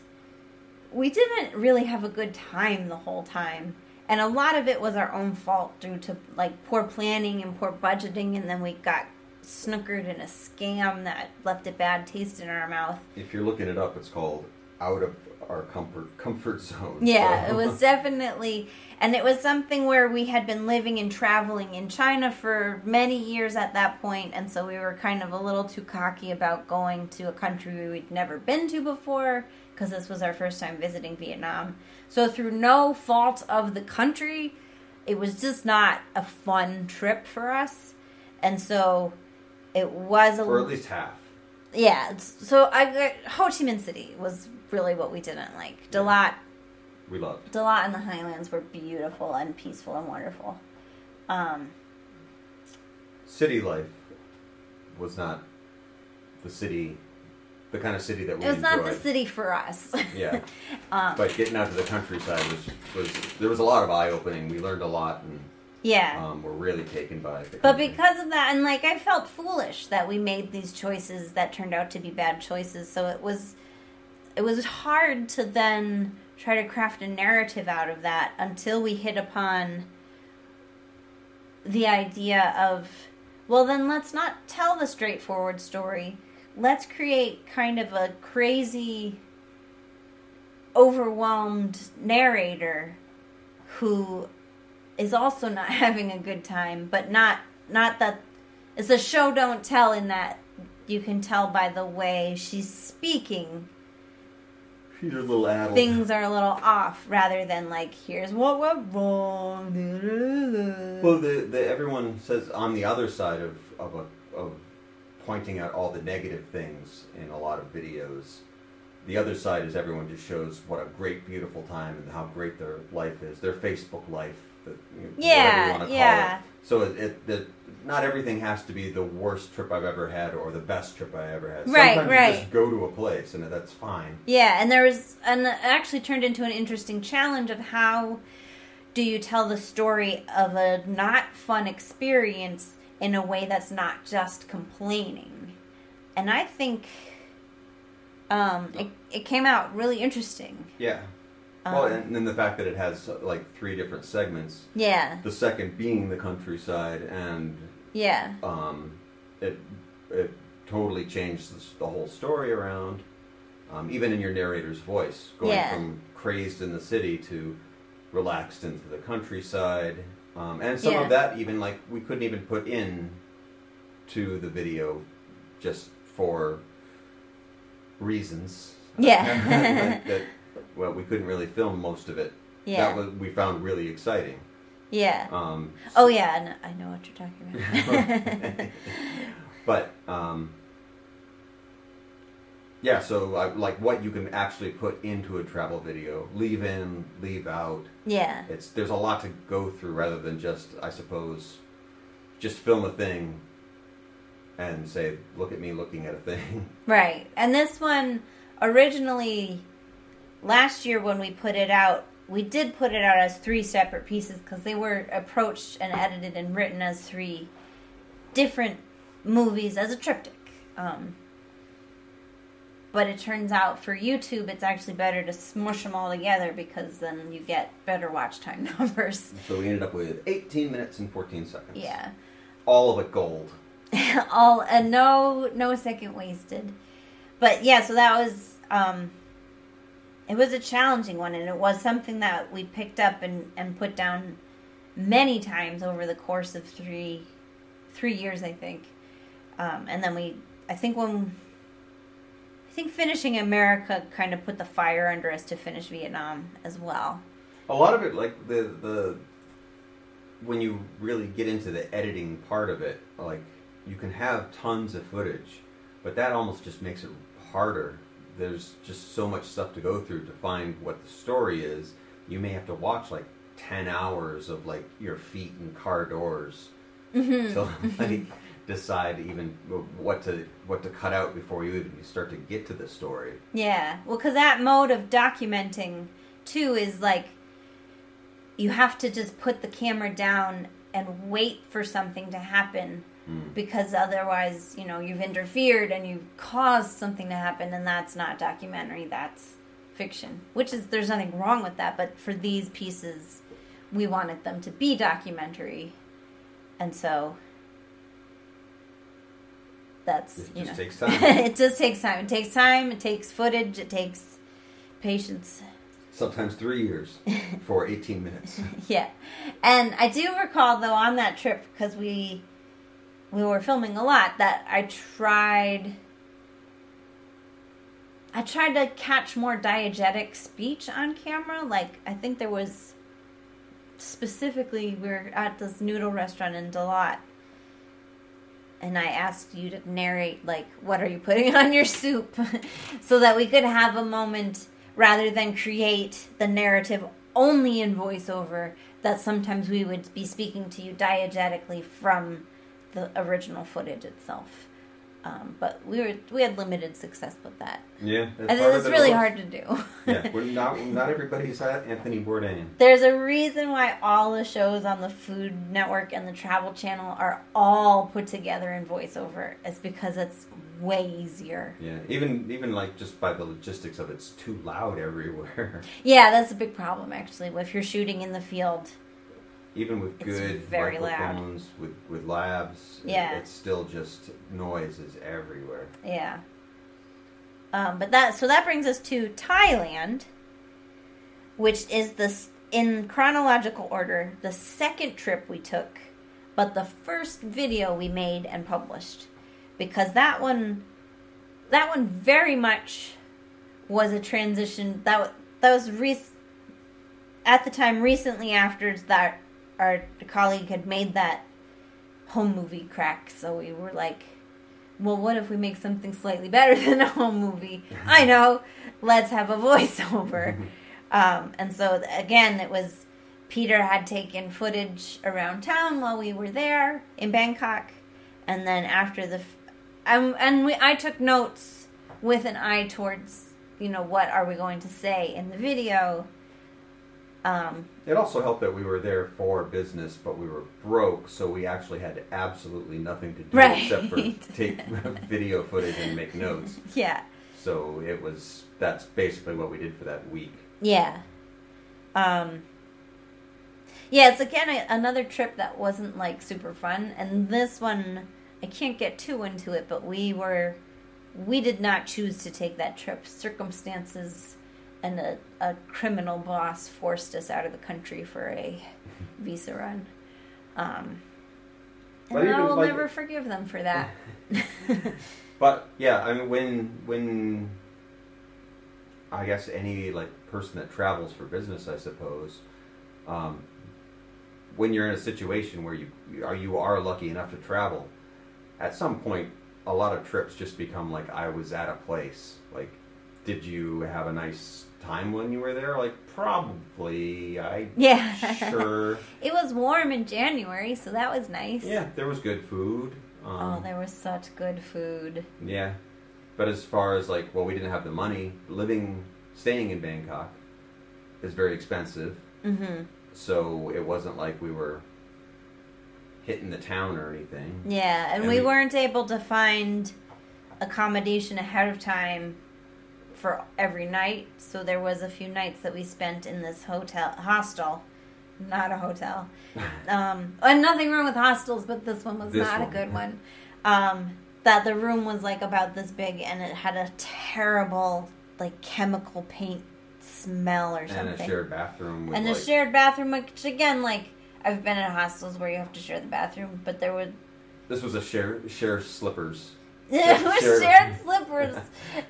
Speaker 1: we didn't really have a good time the whole time. And a lot of it was our own fault due to like poor planning and poor budgeting. And then we got snookered in a scam that left a bad taste in our mouth.
Speaker 2: if you're looking it up, it's called out of our comfort comfort zone.
Speaker 1: Yeah,
Speaker 2: So-
Speaker 1: it was definitely, and it was something where we had been living and traveling in China for many years at that point, and so we were kind of a little too cocky about going to a country we'd never been to before, because this was our first time visiting Vietnam. So, through no fault of the country, it was just not a fun trip for us, and so it was a
Speaker 2: or at least half.
Speaker 1: yeah. it's- So I Ho Chi Minh City was really what we didn't like. Dalat
Speaker 2: We loved.
Speaker 1: Dalat and the Highlands were beautiful and peaceful and wonderful. Um,
Speaker 2: City life was not the city, the kind of city that we
Speaker 1: it was not the city for us.
Speaker 2: Yeah,
Speaker 1: um,
Speaker 2: but getting out to the countryside was was there was a lot of eye opening. We learned a lot, and
Speaker 1: yeah.
Speaker 2: um, we're really taken by. The
Speaker 1: But
Speaker 2: country.
Speaker 1: because of that, and like I felt foolish that we made these choices that turned out to be bad choices. So it was, it was hard to then try to craft a narrative out of that until we hit upon the idea of, well, then let's not tell the straightforward story. Let's create kind of a crazy, overwhelmed narrator who is also not having a good time, but not not that it's a show don't tell in that you can tell by the way she's speaking
Speaker 2: she's a little addled.
Speaker 1: things are a little off rather than like here's what went wrong.
Speaker 2: Well, the, the everyone says on the other side of of a, of pointing out all the negative things in a lot of videos. The other side is everyone just shows what a great, beautiful time and how great their life is, their Facebook life, the,
Speaker 1: Yeah, yeah.
Speaker 2: it. So it, it, the, not everything has to be the worst trip I've ever had or the best trip I ever had.
Speaker 1: Right,
Speaker 2: Sometimes
Speaker 1: right.
Speaker 2: you just go to a place and that's fine.
Speaker 1: Yeah, and there was, and it actually turned into an interesting challenge of how do you tell the story of a not fun experience in a way that's not just complaining. And I think um, it, it came out really interesting.
Speaker 2: Yeah.
Speaker 1: Um,
Speaker 2: well, and then the fact that it has like three different segments.
Speaker 1: Yeah,
Speaker 2: The second being the countryside and
Speaker 1: yeah,
Speaker 2: um, it it totally changed the, the whole story around. Um, even in your narrator's voice, going
Speaker 1: Yeah.
Speaker 2: from crazed in the city to relaxed into the countryside, um, and some
Speaker 1: Yeah.
Speaker 2: of that even like we couldn't even put in to the video just for reasons.
Speaker 1: Yeah.
Speaker 2: that, that, well, we couldn't really film most of it.
Speaker 1: Yeah.
Speaker 2: That was, we found really exciting.
Speaker 1: yeah.
Speaker 2: Um,
Speaker 1: Oh yeah, and I know what you're talking about.
Speaker 2: but um, yeah, so uh, like what you can actually put into a travel video, leave in, leave out.
Speaker 1: yeah.
Speaker 2: It's there's a lot to go through rather than just I suppose just film a thing and say look at me looking at a thing.
Speaker 1: Right. And this one originally last year when we put it out, we did put it out as three separate pieces because they were approached and edited and written as three different movies as a triptych. Um, but it turns out for YouTube, it's actually better to smush them all together because then you get better watch time numbers.
Speaker 2: so we ended up with 18 minutes and 14 seconds.
Speaker 1: Yeah.
Speaker 2: All of it gold.
Speaker 1: all and no no second wasted but yeah so that was um it was a challenging one and it was something that we picked up and and put down many times over the course of three three years i think um and then we i think when i think finishing america kind of put the fire under us to finish vietnam as well
Speaker 2: A lot of it, like the the when you really get into the editing part of it, like you can have tons of footage, but that almost just makes it harder. There's just so much stuff to go through to find what the story is. You may have to watch like ten hours of like your feet and car doors mm-hmm. to like decide even what to what to cut out before you even start to get to the story.
Speaker 1: Yeah, well, because that mode of documenting too is like you have to just put the camera down and wait for something to happen
Speaker 2: Mm.
Speaker 1: because otherwise, you know, you've interfered and you've caused something to happen, and that's not documentary, that's fiction. Which is, there's nothing wrong with that, but for these pieces, we wanted them to be documentary. And so that's,
Speaker 2: It
Speaker 1: you
Speaker 2: just
Speaker 1: know,
Speaker 2: takes time.
Speaker 1: it just takes time. It takes time. It takes footage. It takes patience.
Speaker 2: Sometimes three years for 18 minutes.
Speaker 1: Yeah, and I do recall though on that trip because we we were filming a lot that I tried. I tried to catch more diegetic speech on camera. Like I think there was specifically we were at this noodle restaurant in Dalat, and I asked you to narrate like what are you putting on your soup, so that we could have a moment rather than create the narrative only in voiceover. That sometimes we would be speaking to you diegetically from the original footage itself. Um, but we were we had limited success with that.
Speaker 2: Yeah,
Speaker 1: And it was really hard to do.
Speaker 2: yeah, we're not not everybody's at Anthony Bourdain.
Speaker 1: There's a reason why all the shows on the Food Network and the Travel Channel are all put together in voiceover. It's because it's way easier.
Speaker 2: Yeah, even even like just by the logistics of it, it's too loud everywhere.
Speaker 1: Yeah, that's a big problem actually. If you're shooting in the field,
Speaker 2: even with
Speaker 1: It's
Speaker 2: good
Speaker 1: very loud.
Speaker 2: microphones, with with lavs, it-
Speaker 1: Yeah.
Speaker 2: it's still just noise is everywhere.
Speaker 1: yeah. Um, but that so that brings us to Thailand, which is this in chronological order the second trip we took, but the first video we made and published, because that one, that one very much was a transition that that was re- at the time recently after that our colleague had made that home movie crack, so we were like well, what if we make something slightly better than a home movie? I know. Let's have a voiceover. um, and so again, it was Peter had taken footage around town while we were there in Bangkok, and then after the, f- um, and we I took notes with an eye towards you know what are we going to say in the video. Um,
Speaker 2: It also helped that we were there for business, but we were broke, so we actually had absolutely nothing to do
Speaker 1: Right.
Speaker 2: except for take video footage and make notes.
Speaker 1: yeah.
Speaker 2: So it was that's basically what we did for that week.
Speaker 1: Yeah. Um Yeah, it's again a, another trip that wasn't like super fun and this one I can't get too into it, but we were we did not choose to take that trip. Circumstances and a, a criminal boss forced us out of the country for a visa run. Um and I will
Speaker 2: like-
Speaker 1: never forgive them for that.
Speaker 2: But yeah, I mean when when I guess any like person that travels for business, I suppose, um, when you're in a situation where you are you are lucky enough to travel, at some point, a lot of trips just become like I was at a place. Like, did you have a nice time when you were there? Like, probably. I
Speaker 1: Yeah.
Speaker 2: sure.
Speaker 1: It was warm in January, so that was nice.
Speaker 2: Yeah, there was good food.
Speaker 1: Oh,
Speaker 2: Um,
Speaker 1: there was such good food.
Speaker 2: Yeah, but as far as like, well, we didn't have the money. Living, staying in Bangkok is very expensive.
Speaker 1: Mm-hmm.
Speaker 2: So it wasn't like we were hitting the town or anything.
Speaker 1: Yeah, and,
Speaker 2: And
Speaker 1: we,
Speaker 2: we-
Speaker 1: weren't able to find accommodation ahead of time for every night. So there was a few nights that we spent in this hotel hostel, not a hotel. Um, and nothing wrong with hostels, but this one was
Speaker 2: This
Speaker 1: not
Speaker 2: one.
Speaker 1: a good one. Um, that the room was like about this big, and it had a terrible like chemical paint smell or something.
Speaker 2: and a shared bathroom with
Speaker 1: and
Speaker 2: like
Speaker 1: a shared bathroom, which again, like I've been in hostels where you have to share the bathroom, but there would
Speaker 2: this was a share share slippers.
Speaker 1: it was
Speaker 2: shared-
Speaker 1: shared slippers,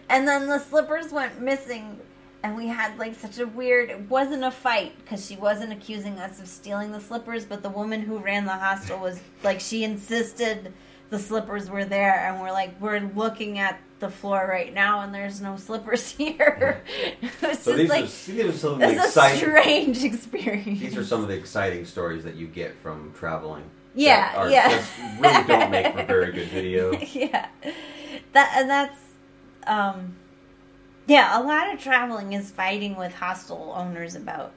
Speaker 1: and then the slippers went missing, and we had like such a weird. It wasn't a fight because she wasn't accusing us of stealing the slippers, but the woman who ran the hostel was like she insisted the slippers were there, and we're like we're looking at the floor right now, and there's no slippers here. it was
Speaker 2: So
Speaker 1: just
Speaker 2: these
Speaker 1: like
Speaker 2: are these are some of the
Speaker 1: it's a
Speaker 2: exciting.
Speaker 1: strange experience.
Speaker 2: These are some of the exciting stories that you get from traveling.
Speaker 1: Yeah,
Speaker 2: are
Speaker 1: yeah.
Speaker 2: Really don't make for very good video.
Speaker 1: yeah, that and that's um, yeah. A lot of traveling is fighting with hostel owners about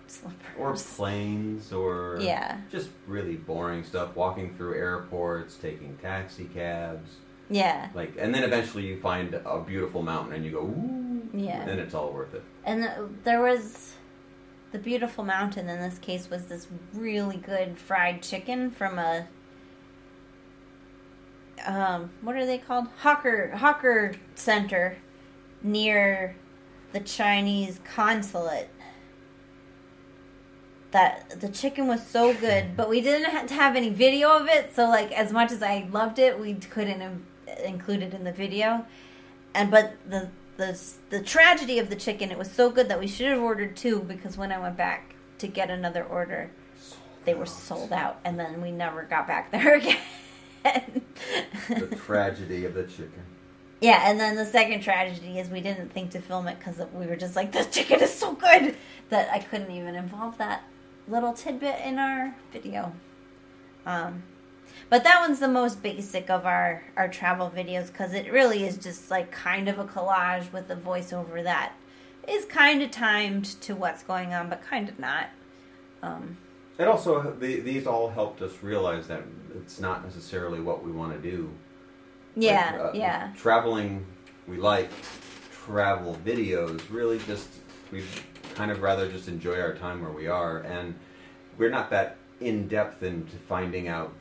Speaker 2: or planes or
Speaker 1: Yeah.
Speaker 2: just really boring stuff walking through airports taking taxi cabs
Speaker 1: yeah,
Speaker 2: like and then eventually you find a beautiful mountain and you go ooh
Speaker 1: Yeah.
Speaker 2: then it's all worth it
Speaker 1: and the, there was the beautiful mountain. In this case, was this really good fried chicken from a um, what are they called? Hawker Hawker Center near the Chinese consulate. That the chicken was so good, but we didn't ha- have any video of it. So, like, as much as I loved it, we couldn't include it in the video. And but the the the tragedy of the chicken, it was so good that we should have ordered two because when I went back to get another order, they were sold out, and then we never got back there again.
Speaker 2: the tragedy of the chicken
Speaker 1: Yeah, and then the second tragedy is we didn't think to film it because we were just like, this chicken is so good that I couldn't even involve that little tidbit in our video. Um, but that one's the most basic of our, our travel videos because it really is just like kind of a collage with a voiceover that is kind of timed to what's going on, but kind of not. Um,
Speaker 2: and also the, these all helped us realize that it's not necessarily what we want to do
Speaker 1: yeah,
Speaker 2: Like, uh,
Speaker 1: yeah.
Speaker 2: traveling we like travel videos really just we kind of rather just enjoy our time where we are and we're not that in depth into finding out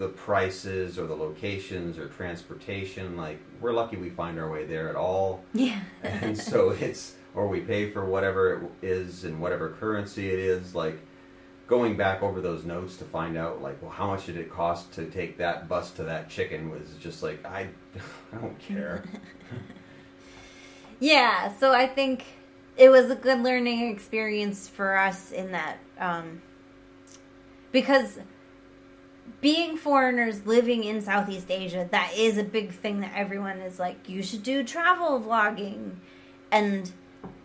Speaker 2: the prices or the locations or transportation like we're lucky we find our way there at all
Speaker 1: Yeah.
Speaker 2: and so it's or we pay for whatever it is in whatever currency it is like going back over those notes to find out like well how much did it cost to take that bus to that chicken was just like i i don't care
Speaker 1: Yeah, so I think it was a good learning experience for us in that um, because being foreigners living in Southeast Asia, that is a big thing that everyone is like, you should do travel vlogging. And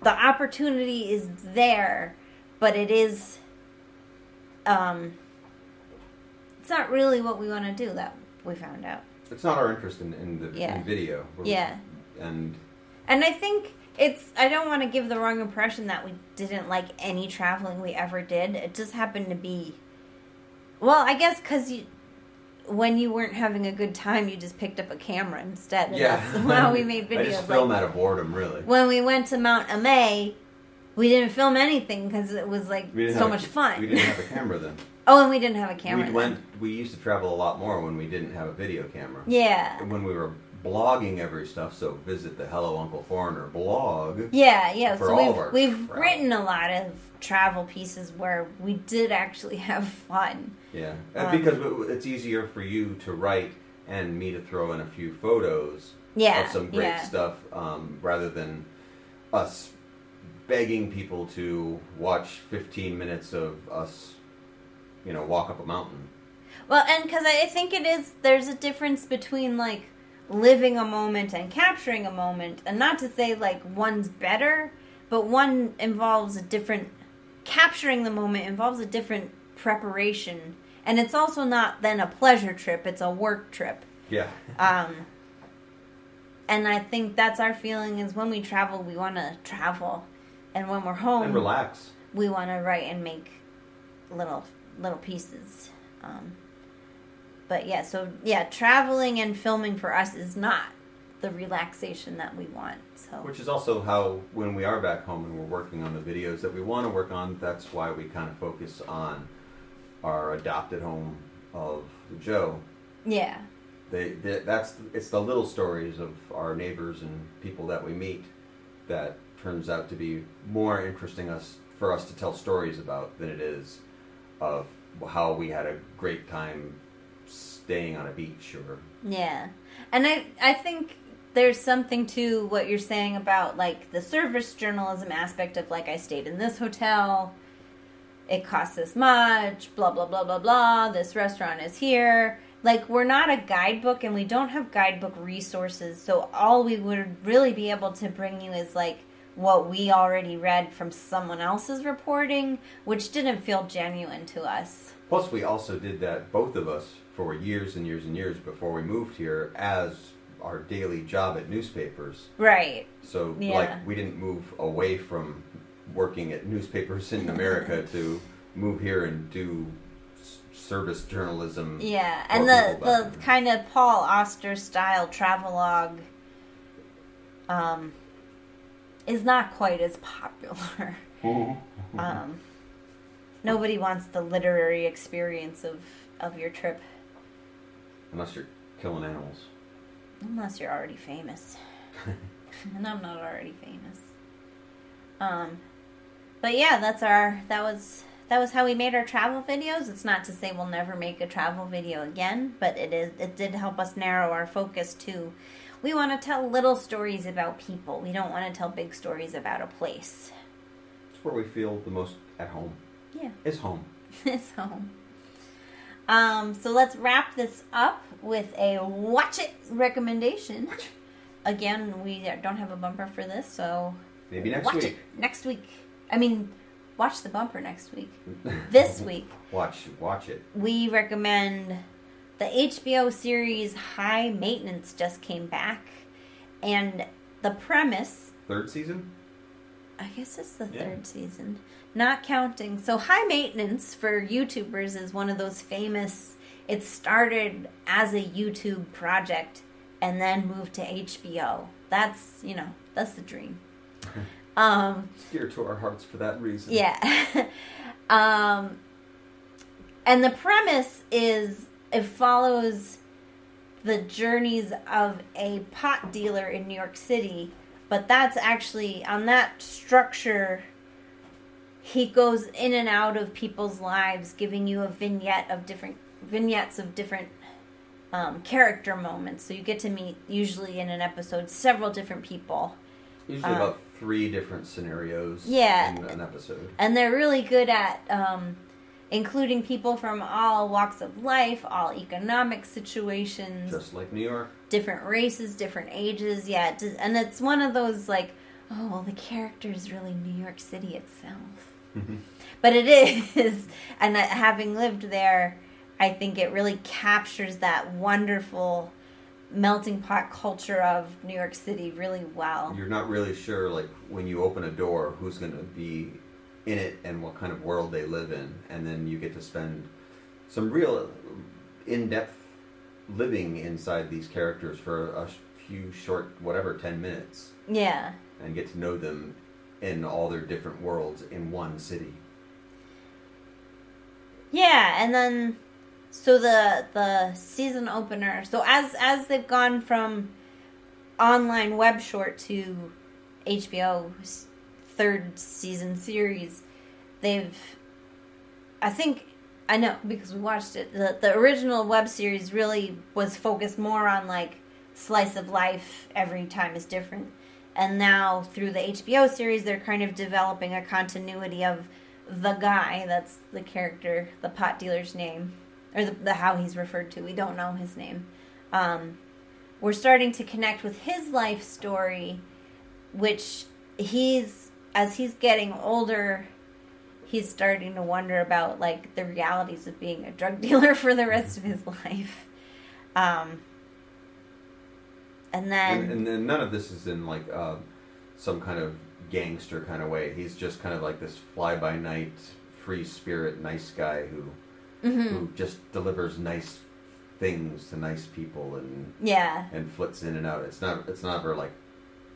Speaker 1: the opportunity is there, but it is um it's not really what we want to do that we found out.
Speaker 2: it's not our interest in, in the
Speaker 1: Yeah.
Speaker 2: in video We're-
Speaker 1: Yeah.
Speaker 2: and
Speaker 1: And I think it's, I don't want to give the wrong impression that we didn't like any traveling we ever did. It just happened to be, well, I guess because you, when you weren't having a good time, you just picked up a camera instead. And
Speaker 2: yeah
Speaker 1: That's how we made videos.
Speaker 2: i just film
Speaker 1: like,
Speaker 2: out of boredom really
Speaker 1: when we went to Mount Emei, we didn't film anything because it was like so
Speaker 2: have a-
Speaker 1: much fun.
Speaker 2: we didn't have a camera then
Speaker 1: oh, and we didn't have a camera.
Speaker 2: we went we used to travel a lot more when we didn't have a video camera
Speaker 1: Yeah.
Speaker 2: when we were blogging every stuff so visit the hello uncle foreigner blog
Speaker 1: Yeah, yeah.
Speaker 2: for
Speaker 1: so
Speaker 2: all
Speaker 1: we've
Speaker 2: of our
Speaker 1: we've
Speaker 2: travel.
Speaker 1: written a lot of travel pieces where we did actually have fun.
Speaker 2: Yeah,
Speaker 1: Um,
Speaker 2: because it's easier for you to write and me to throw in a few photos
Speaker 1: Yeah,
Speaker 2: of some great
Speaker 1: yeah.
Speaker 2: stuff, um, rather than us begging people to watch 15 minutes of us, you know, walk up a mountain.
Speaker 1: Well, and because I think it is, there's a difference between like living a moment and capturing a moment, and not to say like one's better, but one involves a different capturing the moment involves a different preparation, and it's also not then a pleasure trip; it's a work trip.
Speaker 2: Yeah.
Speaker 1: Um, and I think that's our feeling is when we travel, we want to travel, and when we're home,
Speaker 2: and relax.
Speaker 1: we want to write and make little little pieces. Um, but yeah, so yeah, traveling and filming for us is not the relaxation that we want. So
Speaker 2: Which is also how, when we are back home and we're working on the videos that we want to work on, that's why we kind of focus on our adopted home of Luzhou.
Speaker 1: yeah,
Speaker 2: They, they, that's it's the little stories of our neighbors and people that we meet that turns out to be more interesting us for us to tell stories about than it is of how we had a great time staying on a beach or
Speaker 1: yeah, and I I think there's something to what you're saying about like the service journalism aspect of like I stayed in this hotel. It costs this much, blah blah blah blah blah. This restaurant is here. Like we're not a guidebook and we don't have guidebook resources. So all we would really be able to bring you is like what we already read from someone else's reporting, which didn't feel genuine to us.
Speaker 2: Plus, we also did that, both of us, for years and years and years before we moved here as our daily job at newspapers.
Speaker 1: Right.
Speaker 2: So,
Speaker 1: Yeah.
Speaker 2: like, we didn't move away from working at newspapers in America to move here and do service journalism.
Speaker 1: Yeah, and the the
Speaker 2: then.
Speaker 1: kind of Paul Auster style travelogue um is not quite as popular. um nobody wants the literary experience of of your trip
Speaker 2: Unless you're killing animals.
Speaker 1: unless you're already famous. and I'm not already famous. Um but yeah, that's our that was that was how we made our travel videos. It's not to say we'll never make a travel video again, but it is it did help us narrow our focus to we want to tell little stories about people. We don't want to tell big stories about a place.
Speaker 2: It's where we feel the most at home.
Speaker 1: Yeah.
Speaker 2: It's home.
Speaker 1: It's home. Um, so let's wrap this up with a watch it recommendation. Again, we don't have a bumper for this, so
Speaker 2: Maybe next
Speaker 1: watch
Speaker 2: week.
Speaker 1: it next week. I mean, watch the bumper next week. This week,
Speaker 2: Watch, watch it.
Speaker 1: we recommend the HBO series High Maintenance just came back, and the premise
Speaker 2: Third season?
Speaker 1: I guess it's the
Speaker 2: Yeah.
Speaker 1: third season. Not counting. So high maintenance for YouTubers is one of those famous it started as a YouTube project and then moved to HBO. That's, you know, that's the dream. Um
Speaker 2: It's dear to our hearts for that reason.
Speaker 1: yeah. um and the premise is it follows the journeys of a pot dealer in New York City, but that's actually on that structure he goes in and out of people's lives giving you a vignette of different vignettes of different um, character moments so you get to meet usually in an episode several different people
Speaker 2: Usually
Speaker 1: Uh,
Speaker 2: about three different scenarios
Speaker 1: Yeah.
Speaker 2: in an episode.
Speaker 1: and they're really good at um, including people from all walks of life, all economic situations,
Speaker 2: Just like New York.
Speaker 1: different races, different ages. Yeah, and it's one of those like, oh well, the character is really New York City itself, mm-hmm. but it is. And that having lived there, I think it really captures that wonderful melting pot culture of New York City really well.
Speaker 2: You're not really sure, like, when you open a door, who's going to be in it and what kind of world they live in. And then you get to spend some real in depth living inside these characters for a few short, whatever, 10 minutes
Speaker 1: Yeah.
Speaker 2: and get to know them in all their different worlds in one city.
Speaker 1: Yeah, and then so the the season opener. So as as they've gone from online web short to HBO's third season series, they've I think I know because we watched it. The the original web series really was focused more on like slice of life. Every time is different. and now through the HBO series, they're kind of developing a continuity of the guy that's the character, the pot dealer's name, or the, the how he's referred to. We don't know his name. Um, we're starting to connect with his life story, which he's as he's getting older, he's starting to wonder about like the realities of being a drug dealer for the rest of his life. Um, and then
Speaker 2: and, and then none of this is in like uh, some kind of gangster kind of way. He's just kind of like this fly by night, free spirit, nice guy who
Speaker 1: Mm-hmm.
Speaker 2: who just delivers nice things to nice people and
Speaker 1: yeah,
Speaker 2: and flits in and out. It's not it's not ever like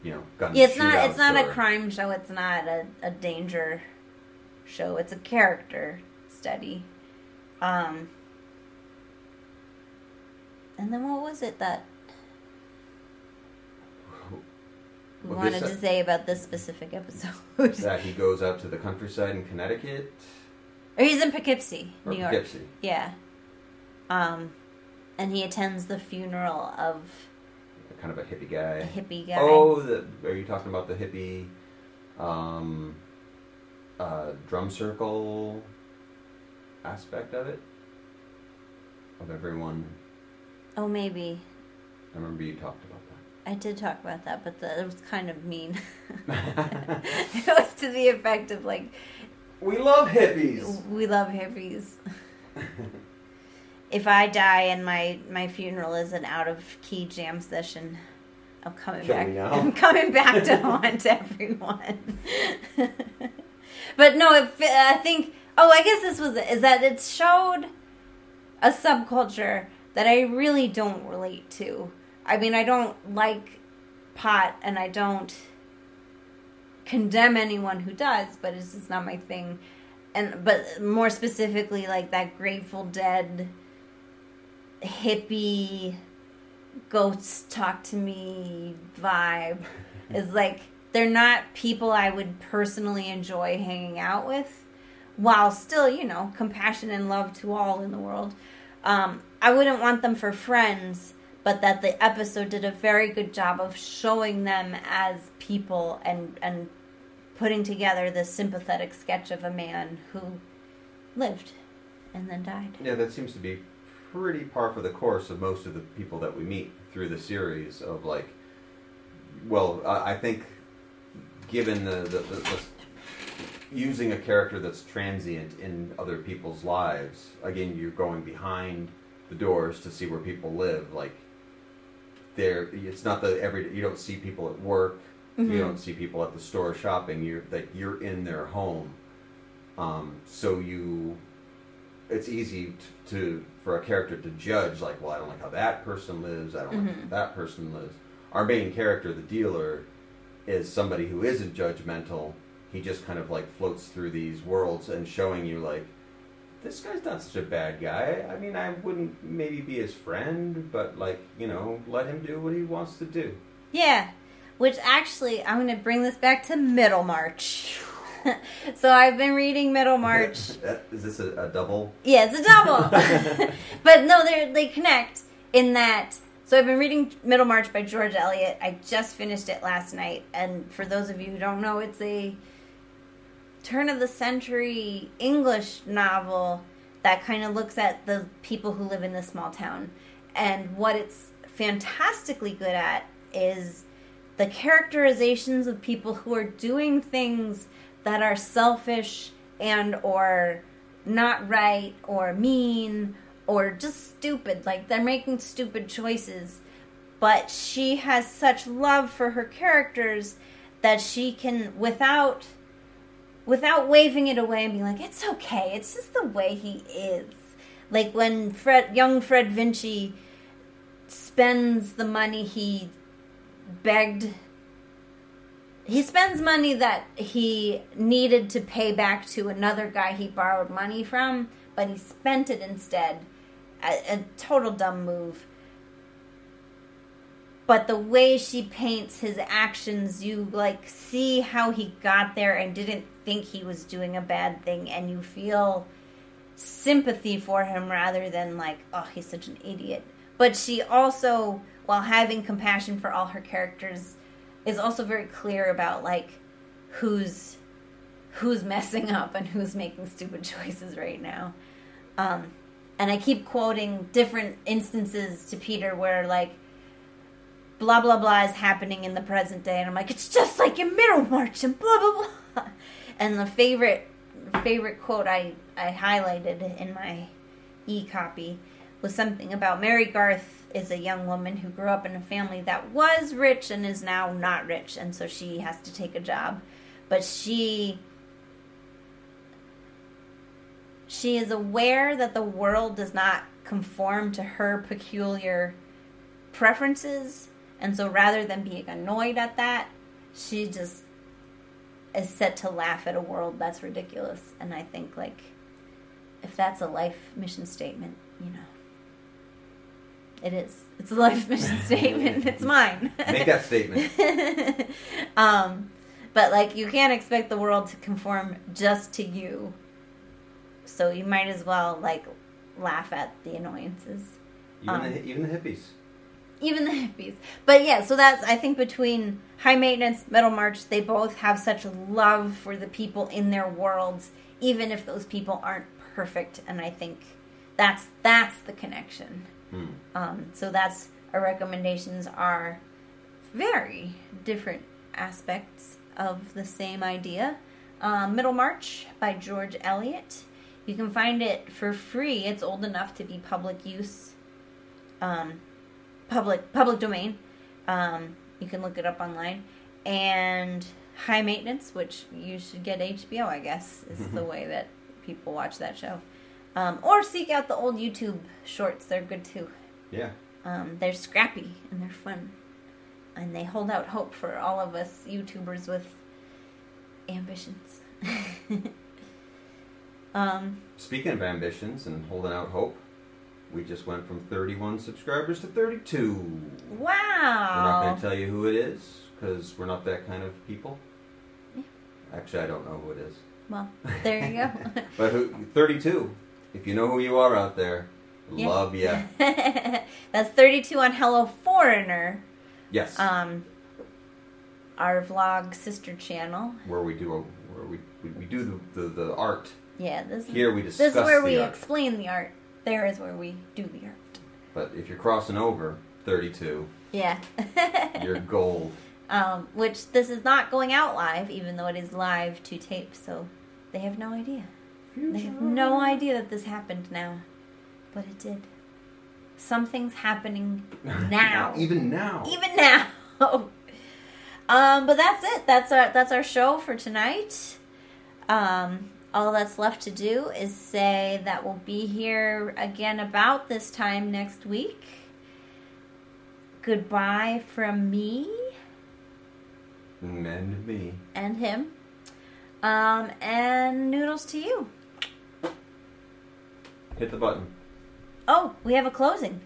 Speaker 2: you know gun
Speaker 1: yeah. It's not. It's not a crime show. It's not a, a danger show. It's a character study. Um, and then what was it that we
Speaker 2: Well,
Speaker 1: wanted to say about this specific episode?
Speaker 2: that he goes out to the countryside in Connecticut
Speaker 1: or he's in Poughkeepsie,
Speaker 2: or
Speaker 1: New York.
Speaker 2: Poughkeepsie.
Speaker 1: Yeah. Um, and he attends the funeral of
Speaker 2: kind of a hippie guy.
Speaker 1: a hippie guy.
Speaker 2: Oh, the, are you talking about the hippie um, uh, drum circle aspect of it? Of everyone,
Speaker 1: Oh, maybe.
Speaker 2: I remember you talked about that.
Speaker 1: I did talk about that, but the, it was kind of mean. it was to the effect of like,
Speaker 2: we love hippies.
Speaker 1: we love hippies. if I die and my my funeral is an out of key jam session, I'm coming
Speaker 2: Kill
Speaker 1: back. I'm coming back to haunt everyone. but no, it, I think. Oh, I guess this was it. Is that it showed a subculture that I really don't relate to. I mean, I don't like pot, and I don't condemn anyone who does, but it's just not my thing. And but more specifically, like that Grateful Dead hippie ghosts talk to me vibe is like they're not people I would personally enjoy hanging out with, while still you know compassion and love to all in the world. Um, I wouldn't want them for friends, but that the episode did a very good job of showing them as people and and putting together this sympathetic sketch of a man who lived and then died.
Speaker 2: Yeah, that seems to be pretty par for the course of most of the people that we meet through the series. Of like, well, I I think given the, the, the, the using a character that's transient in other people's lives, again, you're going behind the doors to see where people live. Like, there, it's not the every you don't see people at work.
Speaker 1: Mhm.
Speaker 2: You don't see people at the store shopping. You're like you're in their home. Um, so you it's easy t- to for a character to judge like well i don't like how that person lives i don't like how
Speaker 1: Mhm.
Speaker 2: that person lives. Our main character the dealer is somebody who isn't judgmental. He just kind of like floats through these worlds and showing you like this guy's not such a bad guy. I mean i wouldn't maybe be his friend but like you know let him do what he wants to do.
Speaker 1: Yeah, which actually, I'm going to bring this back to Middlemarch. so I've been reading Middlemarch.
Speaker 2: That- is this a, a double
Speaker 1: yeah, it's a double. but no, they they connect in that. So I've been reading Middlemarch by George Eliot. I just finished it last night, and for those of you who don't know, it's a turn of the century English novel that kind of looks at the people who live in this small town. And what it's fantastically good at is the characterizations of people who are doing things that are selfish and or not right or mean or just stupid. Like they're making stupid choices. But she has such love for her characters that she can without without waving it away and being like it's okay. It's just the way he is. Like when fred young fred vincy spends the money he begged he spends money that he needed to pay back to another guy he borrowed money from but he spent it instead. A, a total dumb move. But the way she paints his actions you like see how he got there and didn't think he was doing a bad thing and you feel sympathy for him rather than like oh he's such an idiot. But she also while having compassion for all her characters is also very clear about like who's who's messing up and who's making stupid choices right now. Um, and I keep quoting different instances to Peter where like blah blah blah is happening in the present day, and I'm like, it's just like in Middlemarch and blah blah blah. And the favorite favorite quote I I highlighted in my e copy was something about Mary Garth is a young woman who grew up in a family that was rich and is now not rich, and so she has to take a job, but she she is aware that the world does not conform to her peculiar preferences and so rather than being annoyed at that she just is set to laugh at a world that's ridiculous. And i think like if that's a life mission statement you know it is. It's a life mission statement. It's mine.
Speaker 2: Make that statement.
Speaker 1: um but like you can't expect the world to conform just to you. So you might as well like laugh at the annoyances.
Speaker 2: Even,
Speaker 1: Um,
Speaker 2: the, even the hippies.
Speaker 1: even the hippies. But yeah so that's i think between high maintenance Middlemarch they both have such love for the people in their worlds even if those people aren't perfect. And i think that's that's the connection
Speaker 2: Hmm.
Speaker 1: um, so that's our recommendations are very different aspects of the same idea. Um, Middlemarch by George Eliot. You can find it for free. It's old enough to be public use, um, public public domain. Um, you can look it up online. And High Maintenance, which you should get HBO, I guess, is the way that people watch that show. Um, or seek out the old YouTube shorts; they're good too.
Speaker 2: Yeah.
Speaker 1: Um, they're scrappy and they're fun, and they hold out hope for all of us YouTubers with ambitions. um,
Speaker 2: Speaking of ambitions and holding out hope, we just went from 31 subscribers to 32. Wow. We're not going to tell you who it is because we're not that kind of people.
Speaker 1: Yeah.
Speaker 2: Actually, I don't know who it is.
Speaker 1: Well, there you go.
Speaker 2: But who, 32. If you know who you are out there,
Speaker 1: Yeah.
Speaker 2: love ya.
Speaker 1: That's thirty-two on Hello Foreigner,
Speaker 2: Yes.
Speaker 1: um, our vlog sister channel.
Speaker 2: where we do a, where we, we, we do the, the, the art.
Speaker 1: Yeah, this is
Speaker 2: Here we discuss
Speaker 1: this is where we
Speaker 2: art.
Speaker 1: explain the art. There is where we do the art.
Speaker 2: But if you're crossing over 32,
Speaker 1: Yeah.
Speaker 2: you're gold.
Speaker 1: um, which this is not going out live, even though it is live to tape, so they have no idea. They have no idea that this happened now, but it did. Something's happening now.
Speaker 2: Even now.
Speaker 1: even now. um, but that's it. That's our that's our show for tonight. Um, all that's left to do is say that we'll be here again about this time next week. Goodbye from me
Speaker 2: and me.
Speaker 1: and him. Um, and noodles to you.
Speaker 2: Hit the button.
Speaker 1: Oh, we have a closing.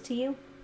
Speaker 1: To you.